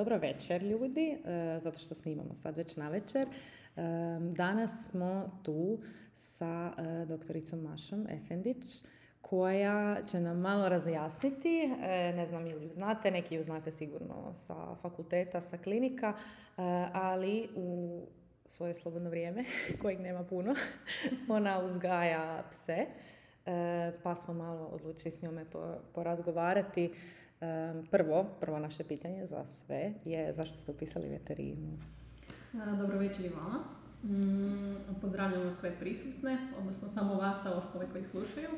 dobro večer ljudi, e, zato što snimamo sad već na večer. E, danas smo tu sa e, doktoricom Mašom Efendić, koja će nam malo razjasniti, ne znam ili ju znate, neki ju znate sigurno sa fakulteta, sa klinika, ali u svoje slobodno vrijeme, kojeg nema puno, ona uzgaja pse, pa smo malo odlučili s njome porazgovarati Prvo, prvo naše pitanje za sve je zašto ste upisali veterinu? Dobro večer i vama. Mm, pozdravljamo sve prisutne, odnosno samo vas, a ostale koji slušaju.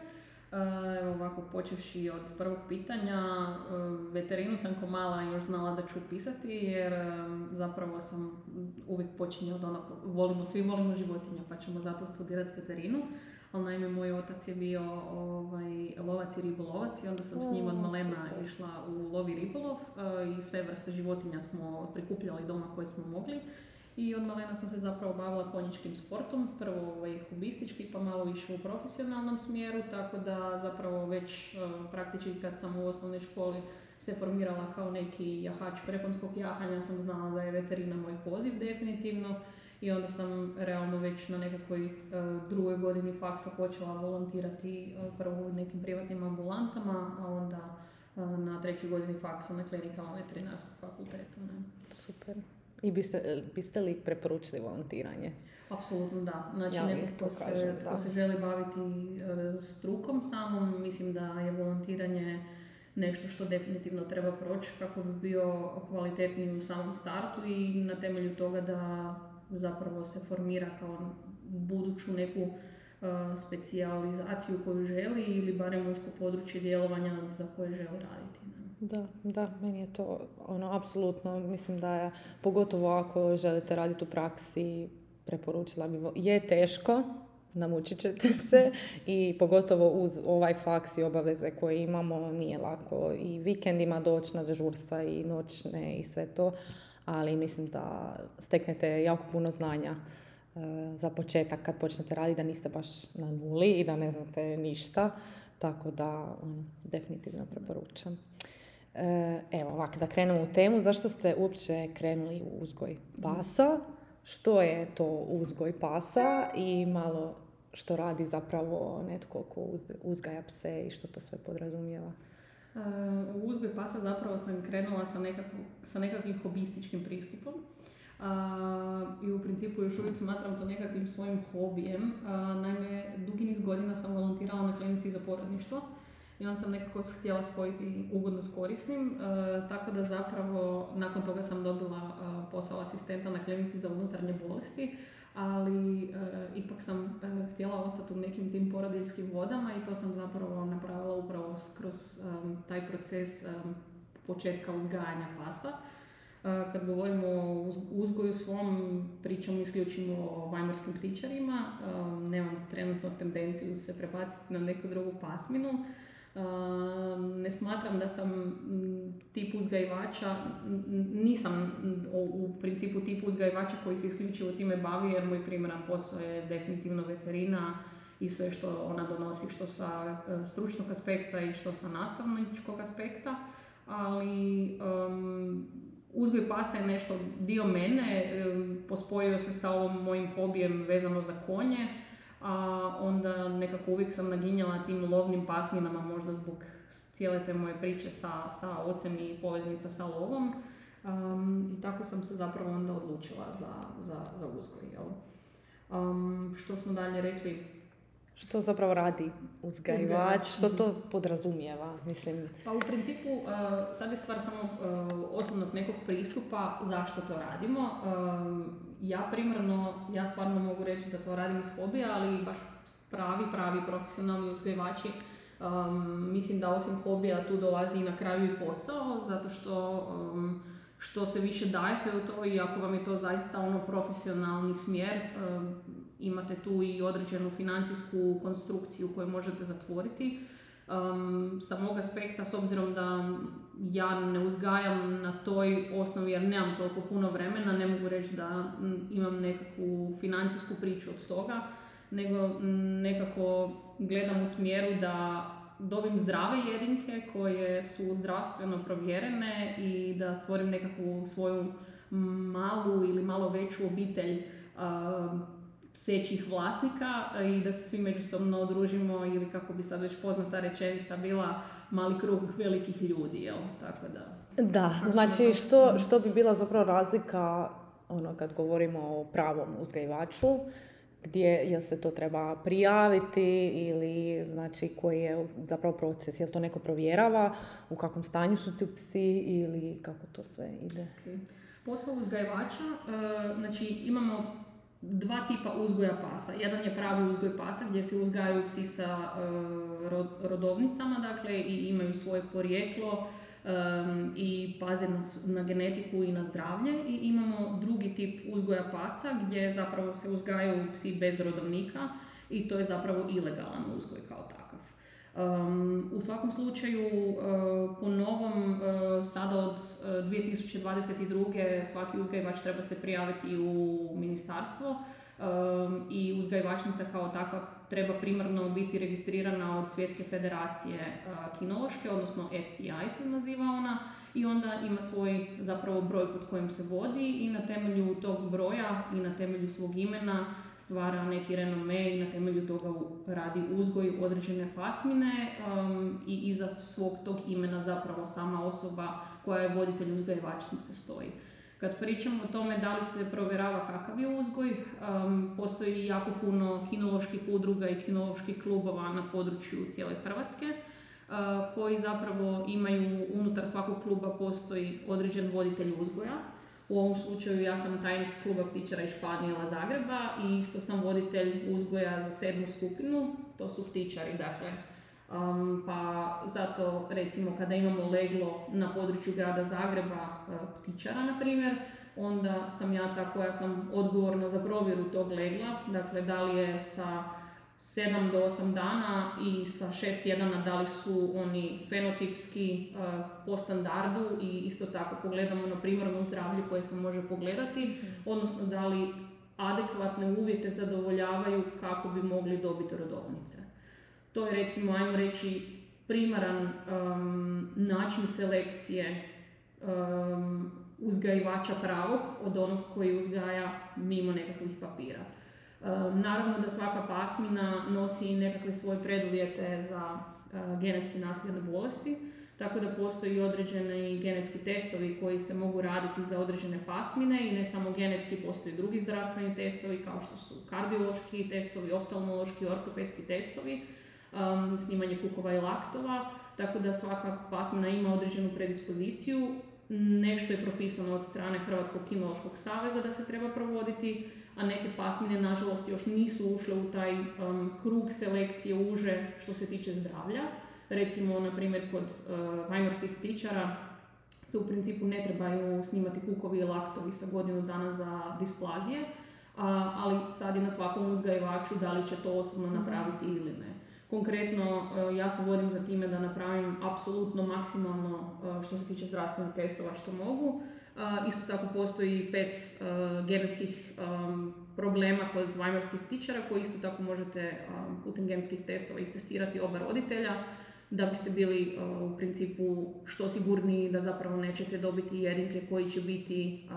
Evo ovako, počevši od prvog pitanja, veterinu sam ko mala još znala da ću upisati jer zapravo sam uvijek počinjala od onog, volimo, svi volimo životinja pa ćemo zato studirati veterinu ali naime moj otac je bio ovaj, lovac i ribolovac i onda sam s njim od malena išla u lovi ribolov eh, i sve vrste životinja smo prikupljali doma koje smo mogli. I od malena sam se zapravo bavila konjičkim sportom, prvo ovaj, hobistički pa malo više u profesionalnom smjeru, tako da zapravo već uh, praktički kad sam u osnovnoj školi se formirala kao neki jahač preponskog jahanja, sam znala da je veterina moj poziv definitivno i onda sam realno već na nekakvoj uh, drugoj godini faksa počela volontirati uh, prvo u nekim privatnim ambulantama, a onda uh, na trećoj godini faksa na klinikama veterinarskog fakulteta. Ne. Super. I biste, biste li preporučili volontiranje? Apsolutno da. Znači, ja neko ko, se, ko se želi baviti strukom samom, mislim da je volontiranje nešto što definitivno treba proći kako bi bio kvalitetniji u samom startu i na temelju toga da zapravo se formira kao buduću neku uh, specijalizaciju koju želi ili barem usko područje djelovanja za koje želi raditi. Da, da, meni je to ono, apsolutno, mislim da je, pogotovo ako želite raditi u praksi, preporučila bi, je teško, namučit ćete se i pogotovo uz ovaj faks i obaveze koje imamo nije lako i vikendima doći na dežurstva i noćne i sve to, ali mislim da steknete jako puno znanja e, za početak kad počnete raditi da niste baš na nuli i da ne znate ništa, tako da um, definitivno preporučam. E, evo ovako, da krenemo u temu. Zašto ste uopće krenuli u uzgoj pasa? Što je to uzgoj pasa i malo što radi zapravo netko ko uzgaja pse i što to sve podrazumijeva? U uzgoj pasa zapravo sam krenula sa, nekakvim, sa nekakvim hobističkim pristupom. I u principu još uvijek smatram to nekakvim svojim hobijem. naime, dugi niz godina sam volontirala na klinici za porodništvo i onda sam nekako htjela spojiti ugodno s korisnim, tako da zapravo nakon toga sam dobila posao asistenta na klinici za unutarnje bolesti, ali e, ipak sam e, htjela ostati u nekim tim porodiljskim vodama i to sam zapravo napravila upravo kroz taj proces početka uzgajanja pasa. Uh, kad govorimo o uzgoju svom, pričamo isključivo o vajmorskim ptičarima, nemam trenutno tendenciju se prebaciti na neku drugu pasminu. Ne smatram da sam tip uzgajivača, nisam u principu tip uzgajivača koji se isključivo time bavi jer moj primaran posao je definitivno veterina i sve što ona donosi što sa e, stručnog aspekta i što sa nastavničkog aspekta, ali um, uzgoj pasa je nešto dio mene, pospojio se sa ovom mojim hobijem vezano za konje, a onda nekako uvijek sam naginjala tim lovnim pasminama možda zbog cijele te moje priče sa, sa ocem i poveznica sa lovom. Um, I tako sam se zapravo onda odlučila za, za, za uzgoj. Jel? Um, što smo dalje rekli? Što zapravo radi uzgajivač, što to podrazumijeva, mislim? Pa u principu, uh, sad je stvar samo uh, osnovnog nekog pristupa zašto to radimo. Uh, ja primarno, ja stvarno mogu reći da to radim iz hobija, ali baš pravi, pravi profesionalni uzgajivači um, mislim da osim hobija tu dolazi i na kraju i posao, zato što um, što se više dajete u to i ako vam je to zaista ono profesionalni smjer, um, imate tu i određenu financijsku konstrukciju koju možete zatvoriti. Um, sa mog aspekta, s obzirom da ja ne uzgajam na toj osnovi jer nemam toliko puno vremena, ne mogu reći da imam nekakvu financijsku priču od toga, nego nekako gledam u smjeru da dobim zdrave jedinke koje su zdravstveno provjerene i da stvorim nekakvu svoju malu ili malo veću obitelj psećih vlasnika i da se svi međusobno odružimo ili kako bi sad već poznata rečenica bila mali krug velikih ljudi, jel? Tako da. Da, znači što, što bi bila zapravo razlika ono kad govorimo o pravom uzgajivaču, gdje je se to treba prijaviti ili znači koji je zapravo proces, jel to neko provjerava, u kakvom stanju su ti psi ili kako to sve ide. Okay. Posao uzgajivača, e, znači imamo dva tipa uzgoja pasa. Jedan je pravi uzgoj pasa gdje se uzgajaju psi sa e, rodovnicama, dakle, i imaju svoje porijeklo i paze na, na genetiku i na zdravlje. I imamo drugi tip uzgoja pasa gdje zapravo se uzgajaju psi bez rodovnika i to je zapravo ilegalan uzgoj kao takav. Um, u svakom slučaju, uh, po novom, uh, sada od uh, 2022. svaki uzgajivač treba se prijaviti u ministarstvo um, i uzgajivačnica kao takva treba primarno biti registrirana od Svjetske federacije kinološke, odnosno FCI se naziva ona, i onda ima svoj zapravo broj pod kojim se vodi i na temelju tog broja i na temelju svog imena stvara neki renome i na temelju toga radi uzgoj određene pasmine um, i iza svog tog imena zapravo sama osoba koja je voditelj uzgajivačnice stoji. Kad pričamo o tome da li se provjerava kakav je uzgoj, um, postoji jako puno kinoloških udruga i kinoloških klubova na području cijele Hrvatske koji zapravo imaju unutar svakog kluba postoji određen voditelj uzgoja. U ovom slučaju ja sam tajnik kluba ptičara iz Španijela Zagreba i isto sam voditelj uzgoja za sedmu skupinu, to su ptičari, dakle. Um, pa zato recimo kada imamo leglo na području grada Zagreba uh, ptičara na primjer, onda sam ja ta koja sam odgovorna za provjeru tog legla, dakle da li je sa 7 do 8 dana i sa 6 tjedana da li su oni fenotipski uh, po standardu i isto tako pogledamo na primarno zdravlje koje se može pogledati, mhm. odnosno da li adekvatne uvjete zadovoljavaju kako bi mogli dobiti rodovnice. To je recimo, ajmo reći, primaran um, način selekcije um, uzgajivača pravog od onog koji uzgaja mimo nekakvih papira. Naravno da svaka pasmina nosi nekakve svoje preduvjete za eh, genetski nasljedne bolesti, tako da postoji određeni genetski testovi koji se mogu raditi za određene pasmine i ne samo genetski, postoji drugi zdravstveni testovi kao što su kardiološki testovi, oftalmološki, ortopedski testovi, snimanje kukova i laktova, tako da svaka pasmina ima određenu predispoziciju. Nešto je propisano od strane Hrvatskog kinološkog saveza da se treba provoditi, a neke pasmine nažalost još nisu ušle u taj um, krug selekcije uže što se tiče zdravlja. Recimo, na primjer, kod uh, ptičara se u principu ne trebaju snimati kukovi i laktovi sa godinu dana za displazije, ali sad je na svakom uzgajivaču da li će to osobno mhm. napraviti ili ne. Konkretno, uh, ja se vodim za time da napravim apsolutno maksimalno uh, što se tiče zdravstvenih testova što mogu. Isto tako postoji pet genetskih problema kod vajmarskih ptičara koji isto tako možete putem genetskih testova istestirati oba roditelja da biste bili u principu što sigurniji da zapravo nećete dobiti jedinke koji će biti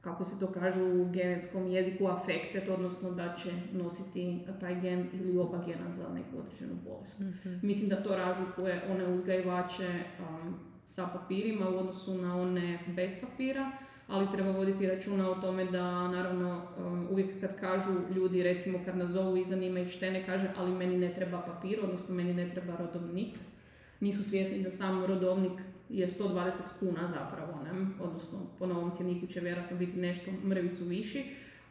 kako se to kaže u genetskom jeziku, affected, odnosno da će nositi taj gen ili oba gena za neku određenu bolest. Mhm. Mislim da to razlikuje one uzgajivače sa papirima u odnosu na one bez papira, ali treba voditi računa o tome da naravno um, uvijek kad kažu ljudi recimo kad nas zovu i zanima ih štene kaže ali meni ne treba papir, odnosno meni ne treba rodovnik. Nisu svjesni da sam rodovnik je 120 kuna zapravo, ne? odnosno po novom cjeniku će vjerojatno biti nešto mrvicu viši,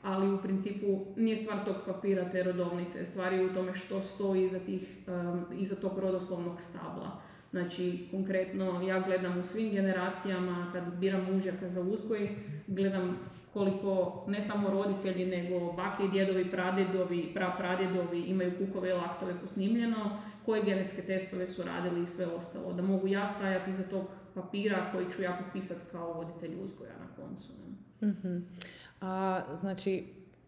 ali u principu nije stvar tog papira te rodovnice, stvar je u tome što stoji iza, tih, um, iza tog rodoslovnog stabla. Znači, konkretno, ja gledam u svim generacijama, kad biram mužjaka za uzgoj, gledam koliko ne samo roditelji, nego bake djedovi, pradjedovi, pradjedovi imaju kukove i laktove posnimljeno, koje genetske testove su radili i sve ostalo. Da mogu ja stajati iza tog papira koji ću ja popisati kao voditelj uzgoja na koncu. mm A, znači,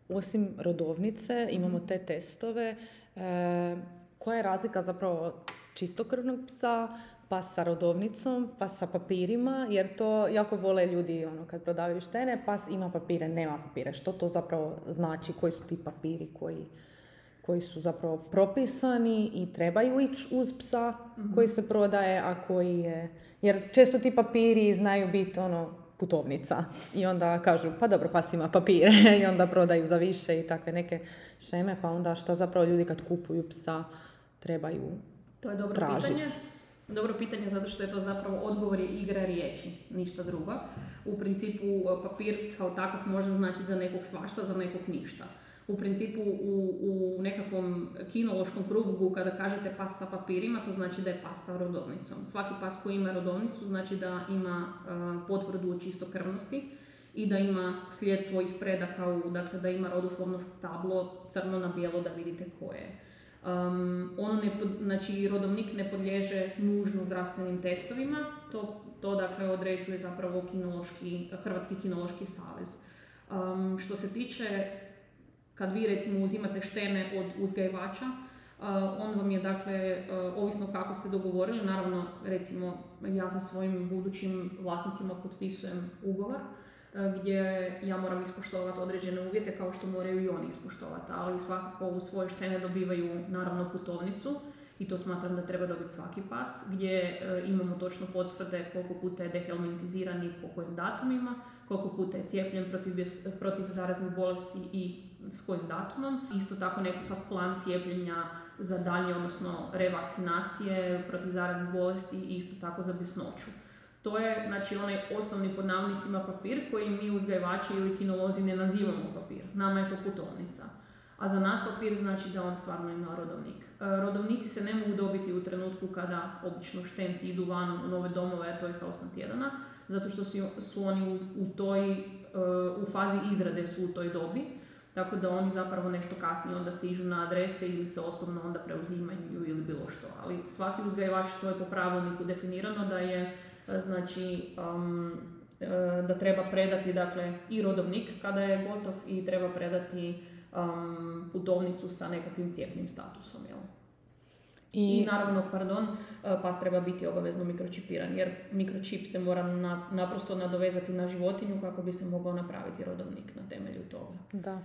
osim rodovnice imamo te testove. E, koja je razlika zapravo čistokrvnog psa, pas sa rodovnicom, pas sa papirima, jer to jako vole ljudi ono, kad prodavaju štene, pas ima papire, nema papire. Što to zapravo znači, koji su ti papiri koji, koji su zapravo propisani i trebaju ići uz psa koji se prodaje, a koji je... Jer često ti papiri znaju biti ono, putovnica. I onda kažu, pa dobro, pas ima papire i onda prodaju za više i takve neke šeme, pa onda šta zapravo ljudi kad kupuju psa trebaju To je dobro tražit. pitanje. Dobro pitanje zato što je to zapravo odgovor je igra riječi, ništa drugo. U principu e, papir kao takav može značiti za nekog svašta, za nekog ništa. U principu u, u nekakvom kinološkom krugu kada kažete pas sa papirima, to znači da je pas sa rodovnicom. Svaki pas koji ima rodovnicu znači da ima e, potvrdu o čistokrvnosti i da ima slijed svojih predaka, u, dakle da ima rodoslovno stablo crno na bijelo da vidite koje je. Um, ono ne, znači rodovnik ne podliježe nužno zdravstvenim testovima, to, to dakle određuje zapravo kinološki, Hrvatski kinološki savez. Um, što se tiče, kad vi recimo uzimate štene od uzgajivača, uh, on vam je dakle, uh, ovisno kako ste dogovorili, naravno recimo ja sa svojim budućim vlasnicima potpisujem ugovor, gdje ja moram ispoštovati određene uvjete kao što moraju i oni ispoštovati, ali svakako u svoje štene dobivaju naravno putovnicu i to smatram da treba dobiti svaki pas, gdje e, imamo točno potvrde koliko puta je dehelmintiziran i po kojim datumima, koliko puta je cijepljen protiv, protiv zaraznih bolesti i s kojim datumom. Isto tako nekakav plan cijepljenja za daljnje, odnosno revakcinacije protiv zaraznih bolesti i isto tako za bjesnoću. To je znači onaj osnovni pod navodnicima papir koji mi uzgajivači ili kinolozi ne nazivamo papir. Nama je to putovnica. A za nas papir znači da on stvarno ima rodovnik. E, Rodovnici se ne mogu dobiti u trenutku kada obično štenci idu van u nove domove, a to je sa 8 tjedana, zato što su, oni u, toj, e, u fazi izrade su u toj dobi, tako da oni zapravo nešto kasnije onda stižu na adrese ili se osobno onda preuzimaju ili bilo što. Ali svaki uzgajivač, to je po pravilniku definirano da je znači um, e, da treba predati dakle i rodovnik kada je gotov i treba predati um, putovnicu sa nekakvim cijepnim statusom. Jel? I, I, naravno, pardon, e, pas treba biti obavezno mikročipiran jer mikročip se mora na, naprosto nadovezati na životinju kako bi se mogao napraviti rodovnik na. Da.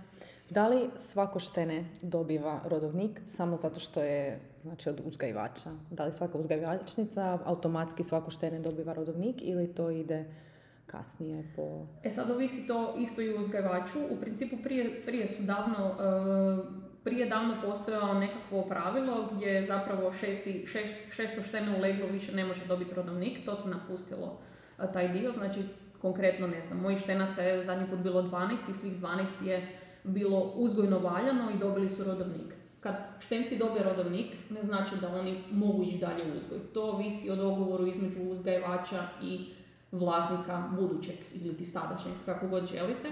Da li svako štene dobiva rodovnik samo zato što je znači, od uzgajivača? Da li svaka uzgajivačnica automatski svako štene dobiva rodovnik ili to ide kasnije po... E sad ovisi to isto i uzgajivaču. U principu prije, prije su davno, e, prije davno postojalo nekakvo pravilo gdje je zapravo šesti, šest, šesto štene u leglu više ne može dobiti rodovnik. To se napustilo e, taj dio. Znači konkretno ne znam, mojih štenaca je zadnji put bilo 12 i svih 12 je bilo uzgojno valjano i dobili su rodovnik. Kad štenci dobije rodovnik, ne znači da oni mogu ići dalje u uzgoj. To ovisi o dogovoru između uzgajivača i vlasnika budućeg ili ti sadašnjeg, kako god želite,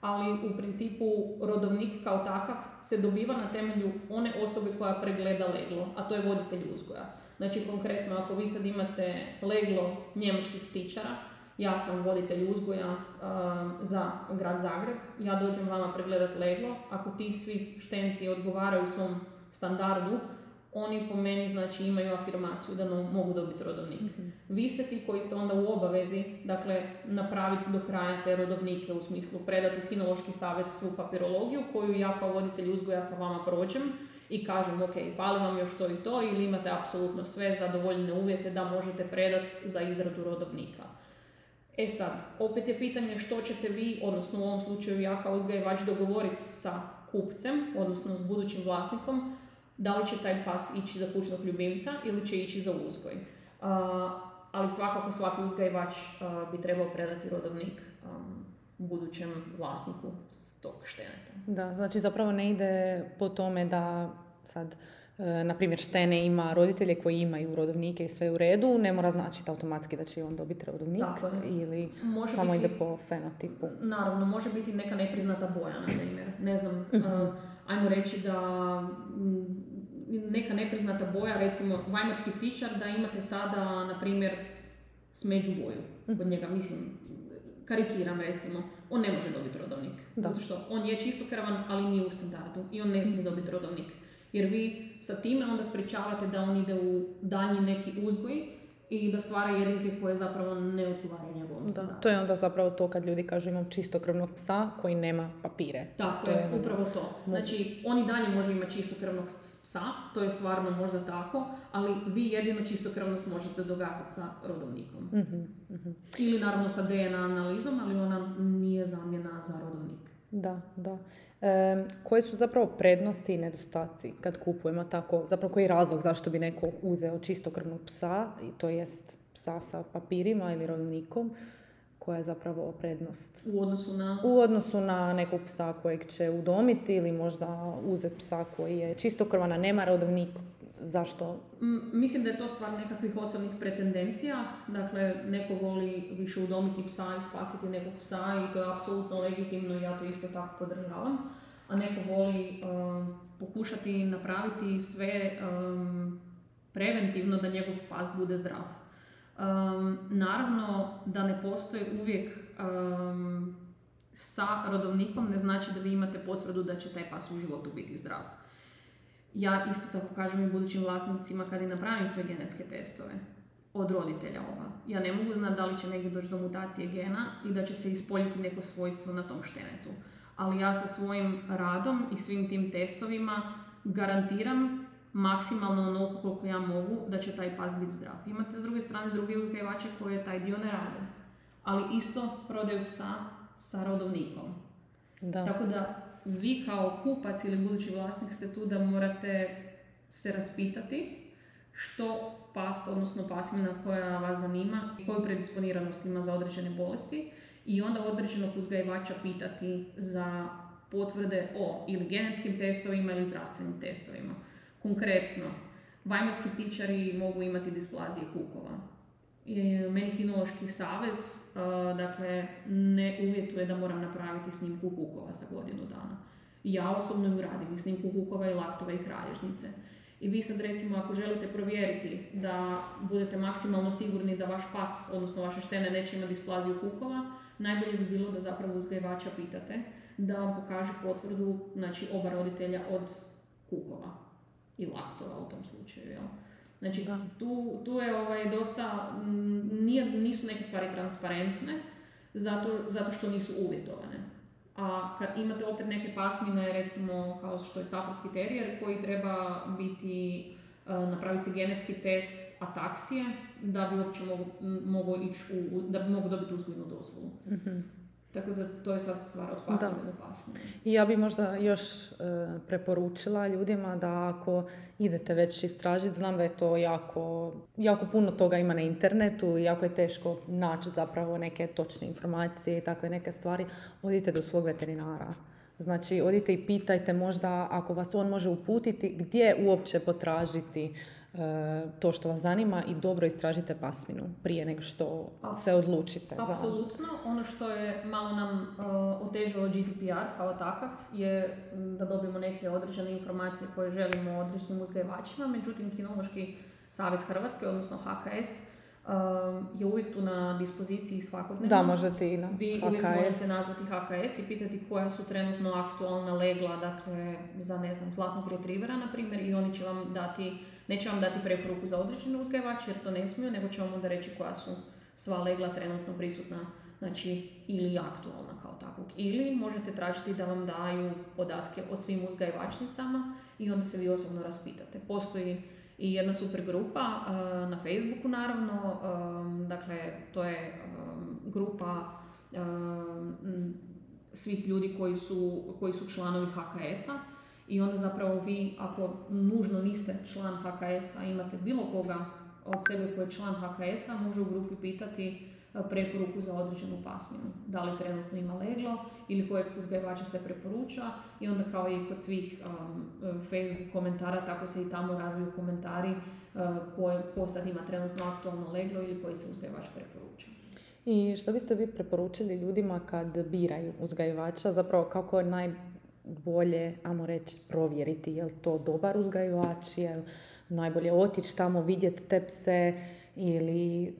ali u principu rodovnik kao takav se dobiva na temelju one osobe koja pregleda leglo, a to je voditelj uzgoja. Znači konkretno ako vi sad imate leglo njemačkih ptičara, ja sam voditelj uzgoja za grad Zagreb, ja dođem vama pregledat leglo, ako ti svi štenci odgovaraju svom standardu, oni po meni znači imaju afirmaciju da no- mogu dobiti rodovnik. Vi ste ti koji ste onda u obavezi, dakle, napraviti do kraja te rodovnike u smislu predati u kinološki savjet svu papirologiju koju ja kao voditelj uzgoja sa vama prođem i kažem, ok, fali vam još to i to ili imate apsolutno sve zadovoljene uvjete da možete predati za izradu rodovnika. E sad, opet je pitanje što ćete vi, odnosno u ovom slučaju ja kao uzgajivač dogovoriti sa kupcem, odnosno s budućim vlasnikom, da li će taj pas ići za kućnog ljubimca ili će ići za uzgoj. A, ali svakako svaki uzgajivač bi trebao predati rodovnik budućem vlasniku s tog šteneta. Da, znači zapravo ne ide po tome da sad, na primjer, štene ima roditelje koji imaju rodovnike i sve u redu, ne mora značiti automatski da će on dobiti rodovnik Tako ili Može samo biti- ide po fenotipu. Naravno, može biti neka nepriznata boja, na primjer. Ne znam, Mhm. uh, ajmo reći da neka nepriznata boja, recimo vajmarski ptičar, da imate sada, na primjer, smeđu boju Mhm. kod njega, mislim, karikiram recimo, on ne može dobiti rodovnik. Da. Zato što on je čistokrvan, ali nije u standardu i on ne smije dobiti rodovnik. Jer vi sa time onda sprečavate da on ide u danji neki uzgoj i da stvara jedinke koje zapravo ne odgovaraju njegovom Da, to je onda zapravo to kad ljudi kažu imam čistokrvnog psa koji nema papire. Tako To je, je upravo to. Znači, on i dalje može imati čistokrvnog psa, to je stvarno možda tako, ali vi jedino čistokrvnost možete dogasati sa rodovnikom. Mhm, mhm. Ili naravno sa DNA analizom, ali ona nije zamjena za rodovnik. Da, da. E, koje su zapravo prednosti i nedostaci kad kupujemo tako, zapravo koji je razlog zašto bi neko uzeo čistokrvnog psa, i to jest psa sa papirima ili rodnikom, koja je zapravo prednost? U odnosu na... U odnosu na nekog psa kojeg će udomiti ili možda uzeti psa koji je čistokrvan, a nema rodovnik, zašto? M, Mislim da je to stvar nekakvih osobnih pretendencija. Dakle, neko voli više udomiti psa i spasiti nekog psa i to je apsolutno legitimno i ja to isto tako podržavam. A neko voli um, pokušati napraviti sve um, preventivno da njegov pas bude zdrav. Um, naravno da ne postoji uvijek um, sa rodovnikom ne znači da vi imate potvrdu da će taj pas u životu biti zdrav. Ja isto tako kažem i budućim vlasnicima kad i napravim sve genetske testove od roditelja ova. Ja ne mogu znati da li će negdje doći do mutacije gena i da će se ispoljiti neko svojstvo na tom štenetu. Ali ja sa svojim radom i svim tim testovima garantiram maksimalno onoliko koliko ja mogu da će taj pas biti zdrav. Imate s druge strane druge uzgajivače koje taj dio ne rade. Ali isto prodaju psa sa rodovnikom. Da. Tako da vi kao kupac ili budući vlasnik ste tu da morate se raspitati što pas, odnosno pasmina koja vas zanima, koju predisponiranost ima za određene bolesti i onda određenog uzgajivača pitati za potvrde o ili genetskim testovima ili zdravstvenim testovima. Konkretno, vajmarski ptičari mogu imati displazije kukova. I Meni kinološki savez uh, dakle, ne uvjetuje da moram napraviti snimku kukova sa godinu dana. Ja osobno ju radim i snimku kukova i laktova i kralježnice. I vi sad recimo ako želite provjeriti da budete maksimalno sigurni da vaš pas, odnosno vaše štene neće imati displaziju kukova, najbolje bi bilo da zapravo uzgajivača pitate da vam pokaže potvrdu znači oba roditelja od kukova i laktova u tom slučaju. Znači, Da. tu, tu je ovaj, dosta, nije, nisu neke stvari transparentne, zato, zato što nisu uvjetovane. A kad imate opet neke pasmine, recimo kao što je stafarski terijer, koji treba biti, e, napraviti si genetski test ataksije, da bi uopće mogao ići u, da bi mogao dobiti uzgojnu dozvolu. Mhm. Tako da to je sad stvar od pasmine do pasmine. I ja bi možda još e, preporučila ljudima da ako idete već istražiti, znam da je to jako, jako puno toga ima na internetu i jako je teško naći zapravo neke točne informacije i takve neke stvari, odite do svog veterinara. Znači, odite i pitajte možda ako vas on može uputiti gdje uopće potražiti to što vas zanima i dobro istražite pasminu prije nego što se Apsu- odlučite. za- Apsolutno. Ono što je malo nam uh, otežalo GDPR kao takav je da dobijemo neke određene informacije koje želimo određenim uzgajivačima. Međutim, Kinološki savez Hrvatske, odnosno HKS, um, je uvijek tu na dispoziciji svakodnevno. Da, možete i na Vi uvijek HKS. možete nazvati HKS i pitati koja su trenutno aktualna legla, dakle, za, ne znam, zlatnog retrivera, na primjer, i oni će vam dati, neće vam dati preporuku za određene uzgajivače, jer to ne smiju, nego će vam onda reći koja su sva legla trenutno prisutna, znači, ili aktualna kao takvog. Ili možete tražiti da vam daju podatke o svim uzgajivačnicama i onda se vi osobno raspitate. Postoji i jedna super grupa uh, na Facebooku naravno, um, dakle to je um, grupa um, m, svih ljudi koji su, koji su članovi HKS-a i onda zapravo vi ako nužno niste član HKS-a, imate bilo koga od sebe koji je član HKS-a, može u grupi pitati uh, preporuku za određenu pasminu. Da li trenutno ima leglo ili kojeg uzgajivača se preporuča i onda kao i kod svih um, Facebook komentara, tako se i tamo razviju komentari uh, koje, ko sad ima trenutno aktualno leglo ili koji se uzgajivač preporuča. I što biste vi preporučili ljudima kad biraju uzgajivača, zapravo kako je najbolje, ajmo reći, provjeriti je li to dobar uzgajivač, je li najbolje otići tamo, vidjeti te pse ili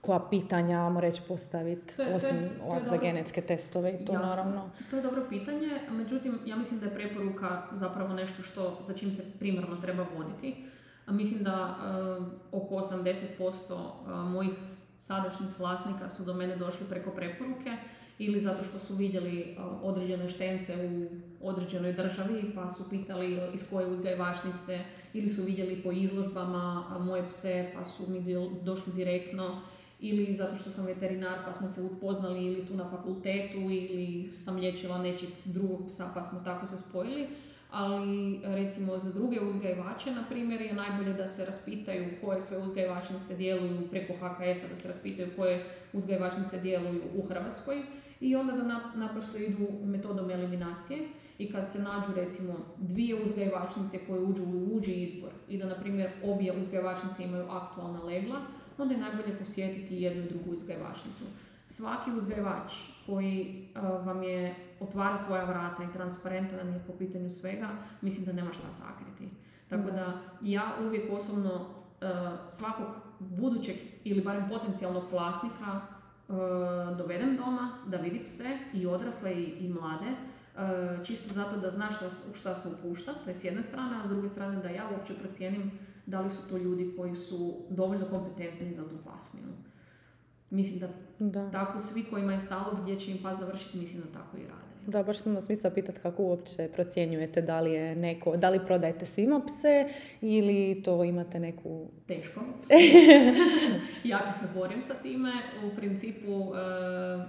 koja pitanja, ajmo reći, postaviti, to je- osim to je za dobro. genetske testove i to Jasno. naravno. To je dobro pitanje, međutim, ja mislim da je preporuka zapravo nešto što, za čim se primarno treba voditi. A mislim da eh, oko 80% eh, mojih sadašnjih vlasnika su do mene došli preko preporuke ili zato što su vidjeli eh, određene štence u određenoj državi pa su pitali iz koje uzgajivačnice ili su vidjeli po izložbama moje pse pa su mi došli direktno ili zato što sam veterinar pa smo se upoznali ili tu na fakultetu ili sam liječila nečeg drugog psa pa smo tako se spojili. Ali recimo za druge uzgajivače, na primjer, je najbolje da se raspitaju koje sve uzgajivačnice djeluju preko HKS-a, da se raspitaju koje uzgajivačnice djeluju u Hrvatskoj i onda da nap- naprosto idu metodom eliminacije i kad se nađu recimo dvije uzgajivačnice koje uđu u uđi izbor i da na primjer obje uzgajivačnice imaju aktualna legla, onda je najbolje posjetiti jednu i drugu uzgajivačnicu. Svaki uzgajivač koji a, vam je otvara svoja vrata i transparentan je po pitanju svega, mislim da nema šta sakriti. Tako Da. ja uvijek osobno a, svakog budućeg ili barem potencijalnog vlasnika a, dovedem doma da vidi pse i odrasle i, i mlade, čisto zato da zna šta, u šta se upušta, to je s jedne strane, a s druge strane da ja uopće procijenim da li su to ljudi koji su dovoljno kompetentni za tu pasminu. Mislim da Da. tako svi kojima je stalo gdje će im pas završiti, mislim da tako i rade. Da, baš sam vas mislila pitati kako uopće procjenjujete da li je neko, da li prodajete svima pse ili to imate neku... Teško. jako se borim sa time. U principu e,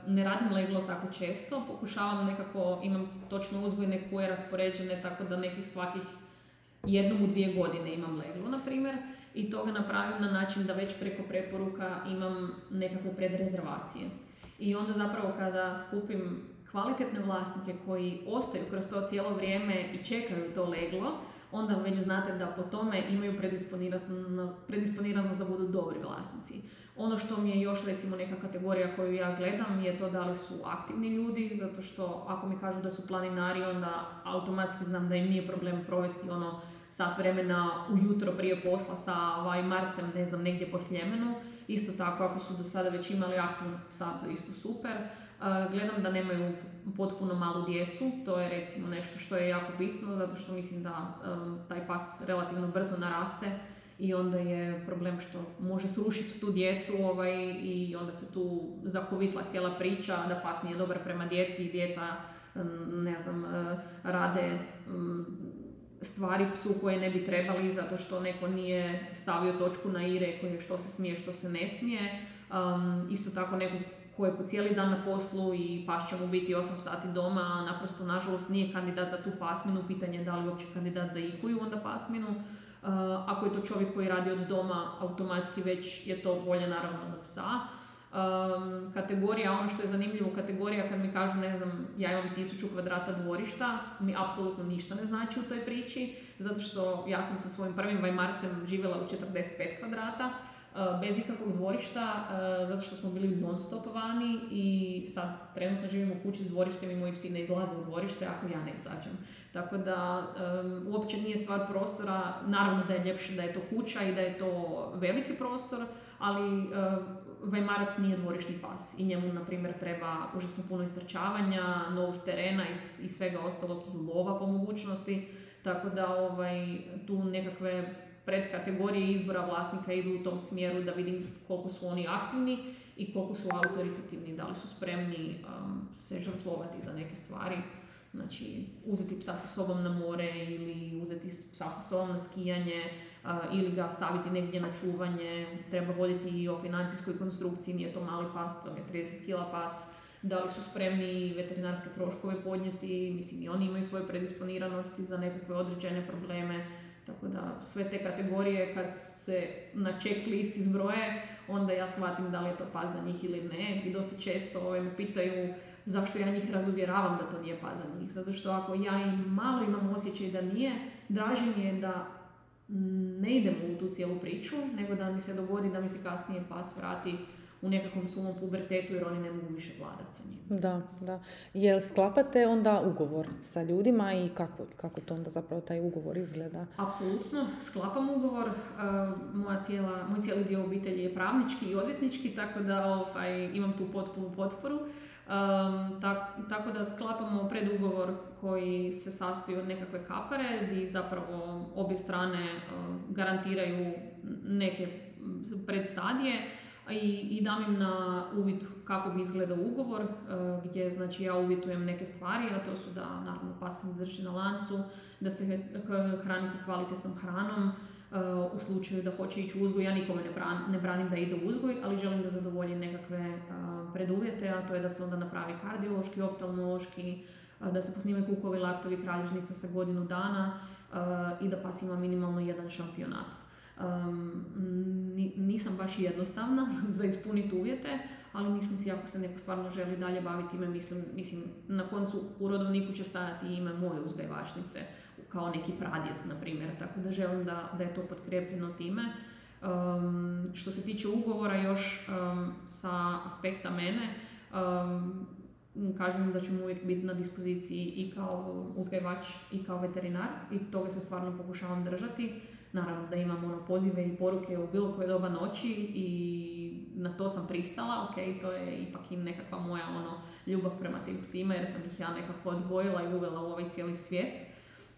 ne radim leglo tako često. Pokušavam nekako, imam točno uzgojne koje raspoređene tako da nekih svakih jednom u dvije godine imam leglo, na primjer. I to ga napravim na način da već preko preporuka imam nekakve predrezervacije. I onda zapravo kada skupim kvalitetne vlasnike koji ostaju kroz to cijelo vrijeme i čekaju to leglo, onda već znate da po tome imaju predisponiranost, da budu dobri vlasnici. Ono što mi je još recimo neka kategorija koju ja gledam je to da li su aktivni ljudi, zato što ako mi kažu da su planinari, onda automatski znam da im nije problem provesti ono sat vremena ujutro prije posla sa Vajmarcem, ne znam, negdje po Sljemenu. Isto tako, ako su do sada već imali aktivnog psa, to isto super. Gledam da nemaju potpuno malu djecu, to je recimo nešto što je jako bitno, zato što mislim da taj pas relativno brzo naraste i onda je problem što može srušiti tu djecu ovaj, i onda se tu zakovitla cijela priča da pas nije dobar prema djeci i djeca ne znam, uh, rade stvari psu koje ne bi trebali zato što neko nije stavio točku na i rekao je što se smije, što se ne smije. Isto tako neko ko je po cijeli dan na poslu i pas će mu biti 8 sati doma, a naprosto nažalost nije kandidat za tu pasminu, pitanje je da li uopće kandidat za ikuju onda pasminu. Uh, ako je to čovjek koji radi od doma, automatski već je to bolje naravno za psa. Um, kategorija, ono što je zanimljivo, kategorija kad mi kažu, ne znam, ja imam tisuću kvadrata dvorišta, mi apsolutno ništa ne znači u toj priči, zato što ja sam sa svojim prvim vajmarcem živjela u 45 kvadrata, bez ikakvog dvorišta, uh, zato što smo bili non stop vani i sad trenutno živim u kući s dvorištem i moji psi ne izlaze u dvorište ako ja ne izađem. Tako da um, uopće nije stvar prostora, naravno da je ljepše da je to kuća i da je to veliki prostor, ali Vajmarac nije dvorišni pas i njemu, na primjer, treba užasno puno istrčavanja, novih terena i, i svega ostalog i lova po mogućnosti, tako da ovaj, tu nekakve predkategorije izbora vlasnika idu u tom smjeru da vidim koliko su oni aktivni i koliko su autoritativni, da li su spremni um, se žrtvovati za neke stvari. Znači, uzeti psa sa sobom na more ili uzeti psa sa sobom na skijanje, a, ili ga staviti negdje na čuvanje, treba voditi i o financijskoj konstrukciji, nije to mali pas, to je 30 kila pas, da li su spremni veterinarske troškove podnijeti, mislim i oni imaju svoje predisponiranosti za nekakve određene probleme, tako da sve te kategorije kad se na check list izbroje, onda ja shvatim da li je to pas za njih ili ne. I dosta često ovaj, me pitaju zašto ja njih razuvjeravam da to nije pas za njih, zato što ako ja i malo imam osjećaj da nije, draže mi je da ne idemo u tu cijelu priču, nego da mi se dogodi da mi se kasnije pas vrati u nekakvom svom pubertetu jer oni ne mogu više vladati sa njim. Da, da. Jel sklapate onda ugovor sa ljudima i kako, kako to onda zapravo taj ugovor izgleda? Apsolutno, sklapam ugovor. E, moja cijela, moj cijeli dio obitelji je pravnički i odvjetnički, tako da ovaj, imam tu potpunu potporu. Um, tako da sklapamo predugovor koji se sastoji od nekakve kapare gdje zapravo obje strane garantiraju neke predstadije i, i dam im na uvid kako bi izgledao ugovor, gdje znači ja uvjetujem neke stvari, a to su da naravno pas drži na lancu, da se hrani sa kvalitetnom hranom, u slučaju da hoće ići u uzgoj, ja nikome ne branim da ide u uzgoj, ali želim da zadovolji nekakve preduvjete, a to je da se onda napravi kardiološki, oftalmološki, da se posnime kukovi, laktovi, kralježnica sa godinu dana i da pas ima minimalno jedan šampionat. Nisam baš jednostavna za ispuniti uvjete, ali mislim si ako se neko stvarno želi dalje baviti ime, mislim, mislim na koncu u rodovniku će stajati ime moje uzgajivačnice kao neki pradjet, na primjer, tako da želim da, da je to potkrepljeno time. Um, što se tiče ugovora još um, sa aspekta mene, um, kažem da ću mu uvijek biti na dispoziciji i kao uzgajivač i kao veterinar i toga se stvarno pokušavam držati. Naravno da imam ono pozive i poruke u bilo koje doba noći i na to sam pristala, ok, to je ipak i nekakva moja ono ljubav prema tim psima jer sam ih ja nekako odgojila i uvela u ovaj cijeli svijet.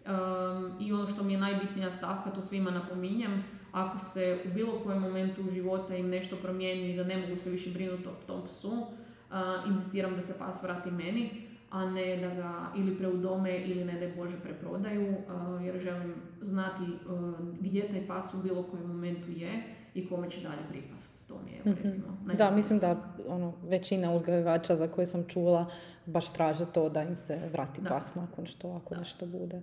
Um, I ono što mi je najbitnija stavka, to svima napominjem, ako se u bilo kojem momentu života im nešto promijeni i da ne mogu se više brinuti o tom psu, uh, insistiram da se pas vrati meni, a ne da ga ili preudome ili ne da Bože preprodaju, uh, jer želim znati uh, gdje taj pas u bilo kojem momentu je i kome će dalje pripast. To mi je, mm recimo, Da, mislim da ono, većina uzgajivača za koje sam čula baš traže to da im se vrati da. pas nakon što ako nešto bude.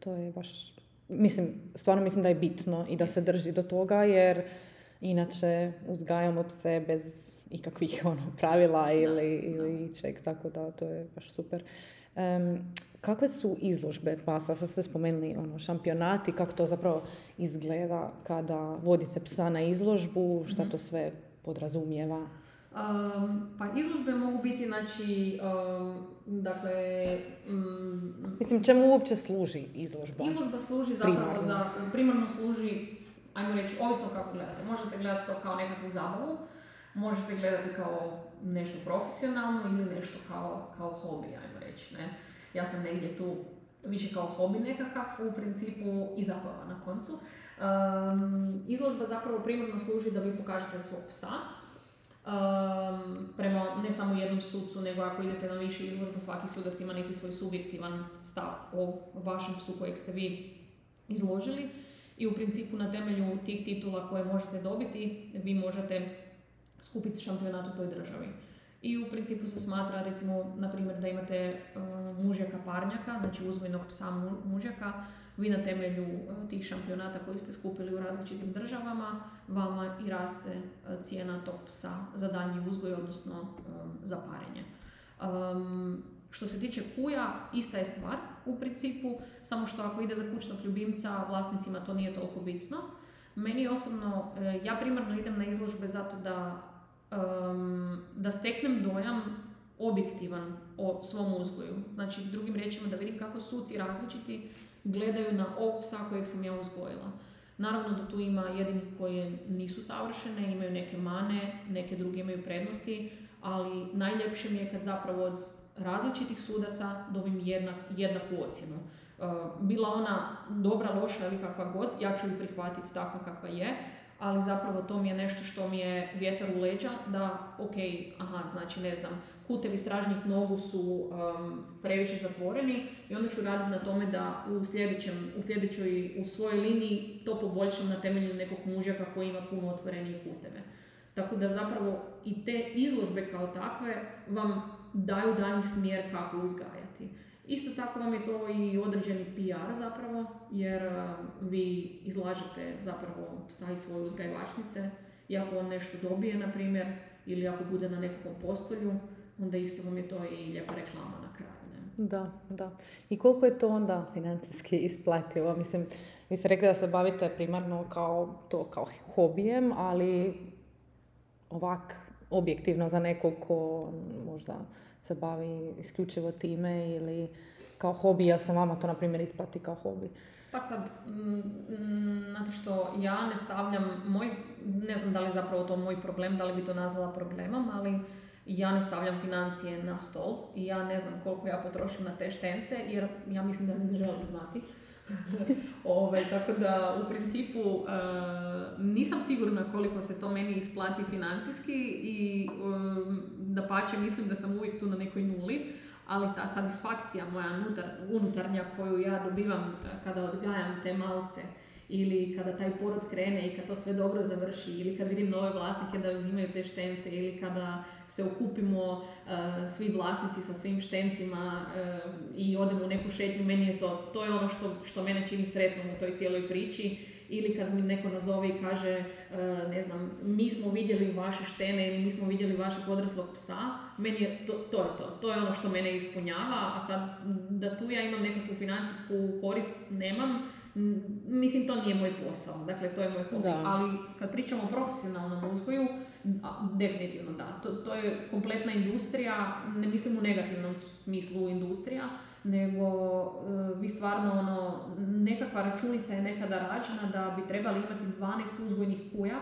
To je baš mislim, stvarno mislim da je bitno i da se drži do toga jer inače uzgajamo pse bez ikakvih ono, pravila ili, ili čeg, tako da to je baš super. Um, kakve su izložbe pasa? Sad ste spomenuli ono, šampionati, kako to zapravo izgleda kada vodite psa na izložbu, šta mhm. to sve podrazumijeva? Um, pa izložbe mogu biti, znači, um, dakle... Um, Mislim, čemu uopće služi izložba? Izložba služi zapravo za, primarno služi, ajmo reći, ovisno kako gledate. Možete gledati to kao nekakvu zabavu, možete gledati kao nešto profesionalno ili nešto kao, kao hobi, ajmo reći, ne. Ja sam negdje tu više kao hobi nekakav, u principu i zabava na koncu. Um, izložba zapravo primarno služi da vi pokažete svog psa, um, prema ne samo jednom sucu, nego ako idete na više izložba, svaki sudac ima neki svoj subjektivan stav o vašem psu kojeg ste vi izložili i u principu na temelju tih titula koje možete dobiti, vi možete skupiti šampionat u toj državi. I u principu se smatra, recimo, na primjer, da imate uh, mužjaka parnjaka, znači uzvojnog psa mužjaka, vi na temelju e, tih šampionata koji ste skupili u različitim državama, vama i raste e, cijena tog psa za daljnji uzgoj, odnosno e, za parenje. što se tiče kuja, ista je stvar u principu, samo što ako ide za kućnog ljubimca, vlasnicima to nije toliko bitno. Meni osobno, ja primarno idem na izložbe zato da, da steknem dojam objektivan o svom uzgoju. Znači, drugim riječima da vidim kako suci različiti gledaju na ovog psa kojeg sam ja uzgojila. Naravno da tu ima jedinih koje nisu savršene, imaju neke mane, neke druge imaju prednosti, ali najljepše mi je kad zapravo od različitih sudaca dobim jednak, jednaku ocjenu. Bila ona dobra, loša ili kakva god, ja ću ju prihvatiti takva kakva je, ali zapravo to mi je nešto što mi je vjetar u leđa, da ok, aha, znači ne znam, putevi stražnih nogu su um, previše zatvoreni i onda ću raditi na tome da u, sljedećem, u sljedećoj, u svojoj liniji to poboljšam na temelju nekog mužjaka koji ima puno otvorenije puteve. Tako da zapravo i te izložbe kao takve vam daju danji smjer kako uzgajati. Isto tako vam je to i određeni PR zapravo, jer uh, vi izlažete zapravo psa i svoje uzgajivačnice i ako on nešto dobije, na primjer, ili ako bude na nekakvom postolju, onda isto vam je to i lijepa reklama na kraju. Ne? Da, da. I koliko je to onda financijski isplativo? Mislim, vi ste rekli da se bavite primarno kao to kao hobijem, ali ovak objektivno za nekog ko možda se bavi isključivo time ili kao hobi, ja sam vama to na primjer isplati kao hobi? Pa sad, znate što, ja ne stavljam moj, ne znam da li je zapravo to moj problem, da li bi to nazvala problemom, ali ja ne stavljam financije na stol i ja ne znam koliko ja potrošim na te štence, jer ja mislim da ne želim znati. Ove, ovaj, tako da u principu uh, nisam sigurna koliko se to meni isplati financijski i um, da pače mislim da sam uvijek tu na nekoj nuli, ali ta satisfakcija moja unutarnja koju ja dobivam kada odgajam te malce ili kada taj porod krene i kad to sve dobro završi ili kad vidim nove vlasnike da uzimaju te štence ili kada se okupimo svi vlasnici sa svim štencima i odemo u neku šetnju, meni je to, to je ono što, što mene čini sretnom u toj cijeloj priči. Ili kad mi neko nazove i kaže, ne znam, mi smo vidjeli vaše štene ili mi smo vidjeli vašeg odraslog psa, meni je to, to je to, to je ono što mene ispunjava, a sad da tu ja imam nekakvu financijsku korist, nemam, mislim to nije moj posao, dakle to je moj hobi, ali kad pričamo o profesionalnom uzgoju, definitivno da, to, to je kompletna industrija, ne mislim u negativnom smislu industrija, nego e, vi stvarno ono, nekakva računica je nekada rađena da bi trebali imati 12 uzgojnih kuja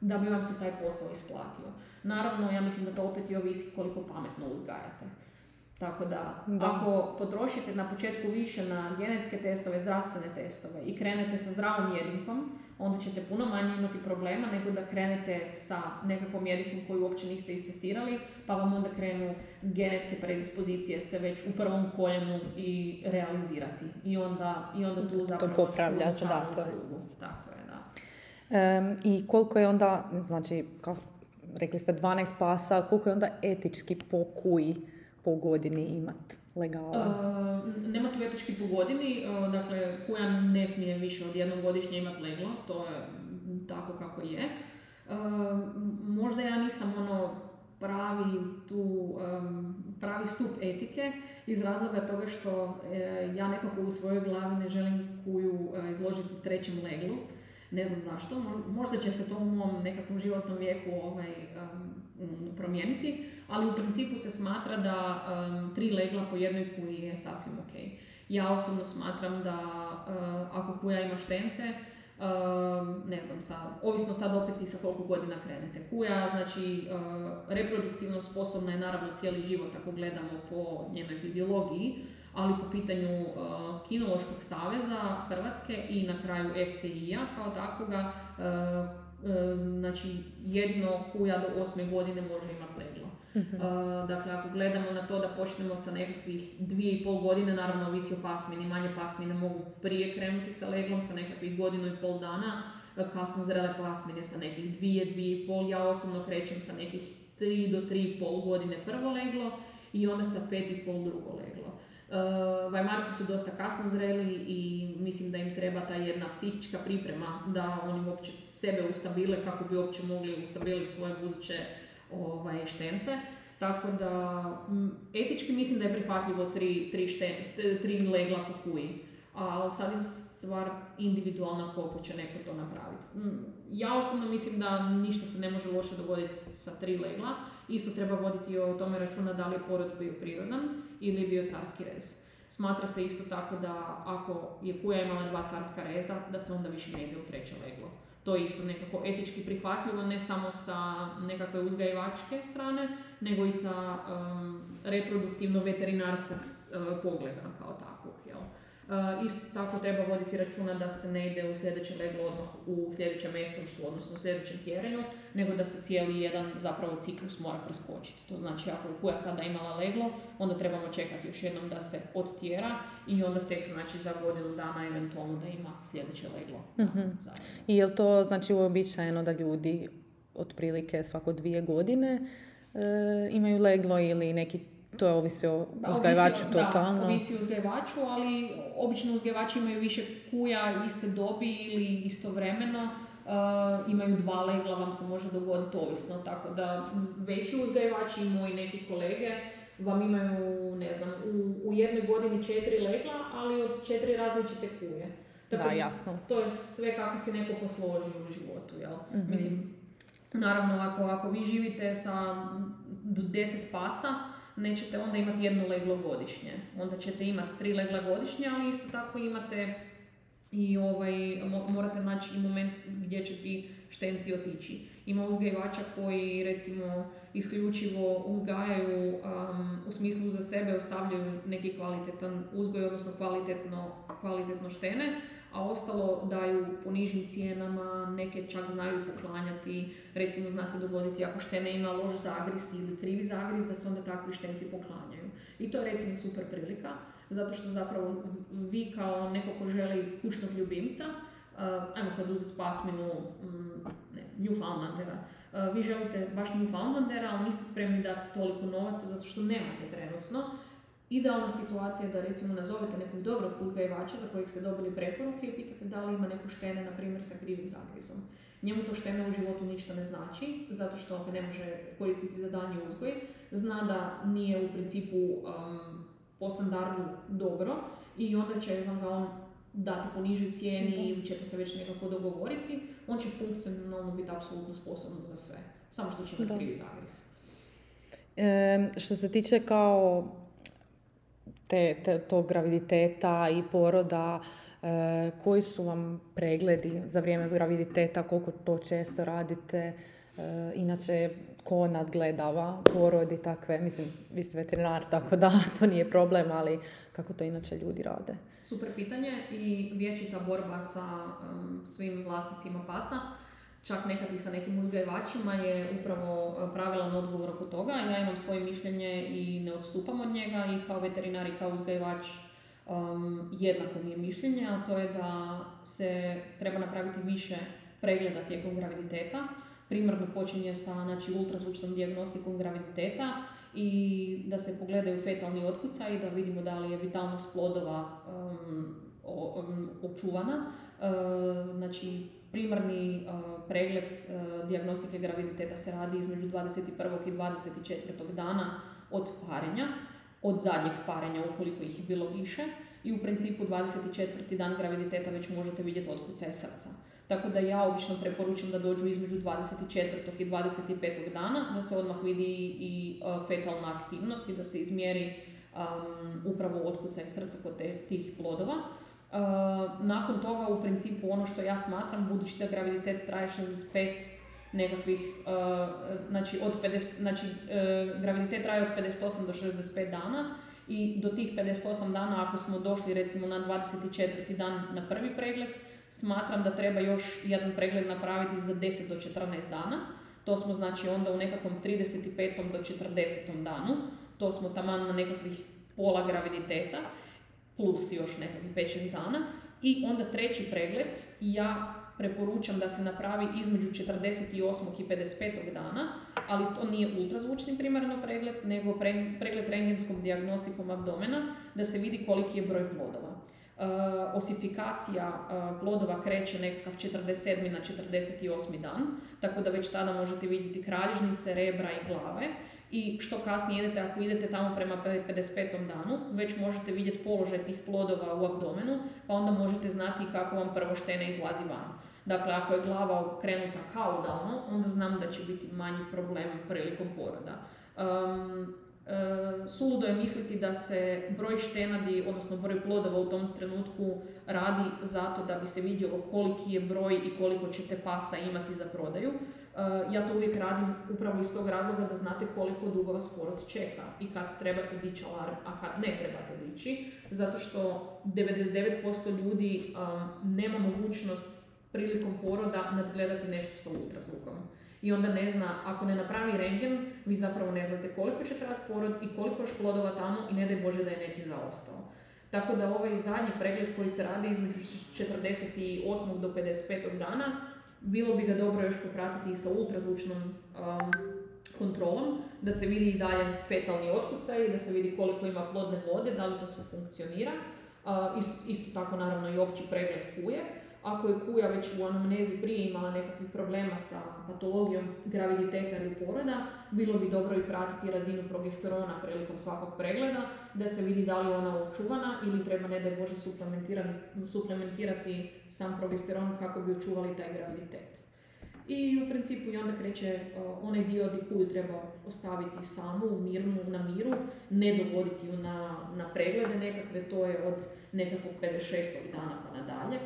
da bi vam se taj posao isplatio. Naravno, ja mislim da to opet i ovisi koliko pametno uzgajate. Tako da, ako potrošite na početku više na genetske testove, zdravstvene testove i krenete sa zdravom jedinkom, onda ćete puno manje imati problema nego da krenete sa nekakvom jedinkom koju uopće niste istestirali, pa vam onda krenu genetske predispozicije se već u prvom koljenu i realizirati. I onda, i onda tu zapravo to popravljate, da, to je. Tako je, da. I koliko je onda, znači, kao, rekli ste 12 pasa, koliko je onda etički po kuji? Po godini imati legala? Uh, nema tu etički po godini, uh, dakle kuja ne smije više od jednog godišnje imati leglo, to je tako kako je. Uh, možda ja nisam ono pravi tu, um, pravi stup etike iz razloga toga što ja nekako u svojoj glavi ne želim kuju izložiti trećem leglu. Ne znam zašto, možda će se to u mom nekakvom životnom vijeku ovaj, um, promijeniti, ali u principu se smatra da um, tri legla po jednoj kuji je sasvim ok. Ja osobno smatram da uh, ako kuja ima štence, um, ne znam, sa, ovisno sad opet i sa koliko godina krenete. Kuja, znači, uh, reproduktivno sposobna je naravno cijeli život ako gledamo po njenoj fiziologiji, ali po pitanju uh, Kinološkog saveza Hrvatske i na kraju FCI-a kao takvoga, znači jedino kuja do osme godine može imati leglo. Uh, dakle, ako gledamo na to da počnemo sa nekakvih dvije i pol godine, naravno ovisi o pasmini, manje pasmine mogu prije krenuti sa leglom, sa nekakvih godinu i pol dana, kasno zrele pasmine sa nekih dvije, dvije i pol, ja osobno krećem sa nekih tri do tri i pol godine prvo leglo i onda sa pet i pol drugo leglo. Uh, Vajmarci su dosta kasno zreli i mislim da im treba ta jedna psihička priprema da oni uopće sebe ustabile kako bi uopće mogli ustabiliti svoje buduće ovaj, štence. Tako da, etički mislim da je prihvatljivo tri, tri, šten, tri legla po kuji. Ali sad je stvar individualna koliko će neko to napraviti. Ja osobno mislim da ništa se ne može loše dogoditi sa tri legla. Isto treba voditi o tome računa da li je porod bio prirodan ili bio carski rez. Smatra se isto tako da ako je kuja imala dva carska reza, da se onda više ne ide u treće leglo to je isto nekako etički prihvatljivo, ne samo sa nekakve uzgajivačke strane, nego i sa um, reproduktivno-veterinarskog uh, pogleda kao takvog. Jel? Uh, isto tako treba voditi računa da se ne ide u sljedeće leglo odmah u sljedećem mestrusu, odnosno u sljedećem tjerenju, nego da se cijeli jedan zapravo ciklus mora preskočiti. To znači ako je kuja sada imala leglo, onda trebamo čekati još jednom da se odtjera i onda tek znači za godinu dana eventualno da ima sljedeće leglo. uh I je li to znači uobičajeno da ljudi otprilike svako dvije godine e, imaju leglo ili neki to je ovisi o uzgajivaču totalno. Da, ovisi o uzgajivaču, ali obično uzgajivači imaju više kuja iste dobi ili istovremeno. Uh, imaju dva legla, vam se može dogoditi ovisno, tako da veći uzgajivači i moji neki kolege vam imaju, ne znam, u, u jednoj godini četiri legla, ali od četiri različite kuje. Tako, da, jasno. To je sve kako se neko posloži u životu, jel? mm Mislim, Naravno, ako, ako vi živite sa do 10 pasa, nećete onda imati jedno leglo godišnje. Onda ćete imati tri legla godišnje, ali isto tako imate i ovaj, morate naći i moment gdje će ti štenci otići. Ima uzgajivača koji recimo isključivo uzgajaju um, u smislu za sebe ostavljaju neki kvalitetan uzgoj, odnosno kvalitetno, kvalitetno štene, a ostalo daju po nižim cijenama, neke čak znaju poklanjati, recimo zna se dogoditi ako štene ima loš zagris ili krivi zagris, da se onda takvi štenci poklanjaju. I to je recimo super prilika, zato što zapravo vi kao neko ko želi kućnog ljubimca, uh, ajmo sad uzeti pasminu, mm, ne znam, Newfoundlandera, uh, vi želite baš Newfoundlandera, ali niste spremni dati toliko novaca zato što nemate trenutno, Idealna situacija je da recimo nazovete nekog dobrog uzgajivača za kojeg ste dobili preporuke i pitate da li ima neku štene, na primjer, sa krivim zagrizom. Njemu to štene u životu ništa ne znači, zato što ga ne može koristiti za danji uzgoj. Zna da nije u principu um, po standardu dobro i onda će vam ga on dati po nižoj cijeni ili ćete se već nekako dogovoriti. On će funkcionalno biti apsolutno sposoban za sve. Samo što će imati krivi zagriz. E, što se tiče kao te, te, tog graviditeta i poroda, e, koji su vam pregledi za vrijeme graviditeta, koliko to često radite, e, inače ko nadgledava porod i takve, mislim, vi ste veterinar, tako da to nije problem, ali kako to inače ljudi rade? Super pitanje i vječita borba sa svim vlasnicima pasa čak nekad i sa nekim uzgajivačima je upravo e, pravilan odgovor oko toga. Ja imam svoje mišljenje i ne odstupam od njega i kao veterinar i kao uzgajivač um, jednako mi je mišljenje, a to je da se treba napraviti više pregleda tijekom graviditeta. Primarno počinje sa znači, ultrazvučnom dijagnostikom graviditeta i da se pogledaju fetalni otkucaj, da vidimo da li je vitalnost plodova um, očuvana. Uh, znači, Primarni uh, pregled uh, diagnostike graviditeta se radi između 21. i 24. dana od parenja, od zadnjeg parenja ukoliko ih je bilo više i u principu 24. dan graviditeta već možete vidjeti otkucaj srca. Tako da ja obično preporučam da dođu između 24. i 25. dana, da se odmah vidi i fetalna aktivnost i da se izmjeri um, upravo otkucaj srca kod te, tih plodova. Uh, nakon toga u principu ono što ja smatram, budući da graviditet traje 65 nekakvih, uh, znači, od 50, znači uh, graviditet traje od 58 do 65 dana i do tih 58 dana ako smo došli recimo na 24. dan na prvi pregled, smatram da treba još jedan pregled napraviti za 10 do 14 dana. To smo znači onda u nekakvom 35. do 40. danu, to smo taman na nekakvih pola graviditeta plus još nekakvih 5 dana. I onda treći pregled ja preporučam da se napravi između 48. i 55. dana, ali to nije ultrazvučni primarno pregled, nego pregled rengenskom dijagnostikom abdomena, da se vidi koliki je broj plodova. Uh, osifikacija uh, plodova kreće nekakav 47. na 48. dan, tako da već tada možete vidjeti kralježnice, rebra i glave i što kasnije idete, ako idete tamo prema 55. danu, već možete vidjeti položaj tih plodova u abdomenu, pa onda možete znati kako vam prvo štene izlazi van. Dakle, ako je glava okrenuta kaudalno, onda znam da će biti manji problem prilikom poroda. E, suludo je misliti da se broj štenadi, odnosno broj plodova u tom trenutku radi zato da bi se vidjelo koliki je broj i koliko ćete pasa imati za prodaju. E, ja to uvijek radim upravo iz tog razloga da znate koliko dugo vas porod čeka i kad trebate dići alarm, a kad ne trebate dići, zato što 99% ljudi nema mogućnost prilikom poroda nadgledati nešto sa ultrazvukom i onda ne zna, ako ne napravi rengen, vi zapravo ne znate koliko će trati porod i koliko još plodova tamo i ne daj Bože da je neki zaostao. Tako da ovaj zadnji pregled koji se radi između 48. do 55. dana, bilo bi ga dobro još popratiti i sa ultrazvučnom um, kontrolom, da se vidi i dalje fetalni otkucaj, da se vidi koliko ima plodne vode, da li to sve funkcionira. Uh, isto, isto tako naravno i opći pregled kuje ako je kuja već u anamnezi prije imala nekakvih problema sa patologijom graviditeta ili poroda, bilo bi dobro i pratiti razinu progesterona prilikom svakog pregleda, da se vidi da li je ona očuvana ili treba, ne daj Bože, suplementirati, suplementirati sam progesteron kako bi očuvali taj graviditet. I u principu i onda kreće uh, onaj dio di koju treba ostaviti samu, mirnu, na miru, ne dovoditi ju na, na preglede nekakve, to je od nekakvog 56. dana pa nadalje.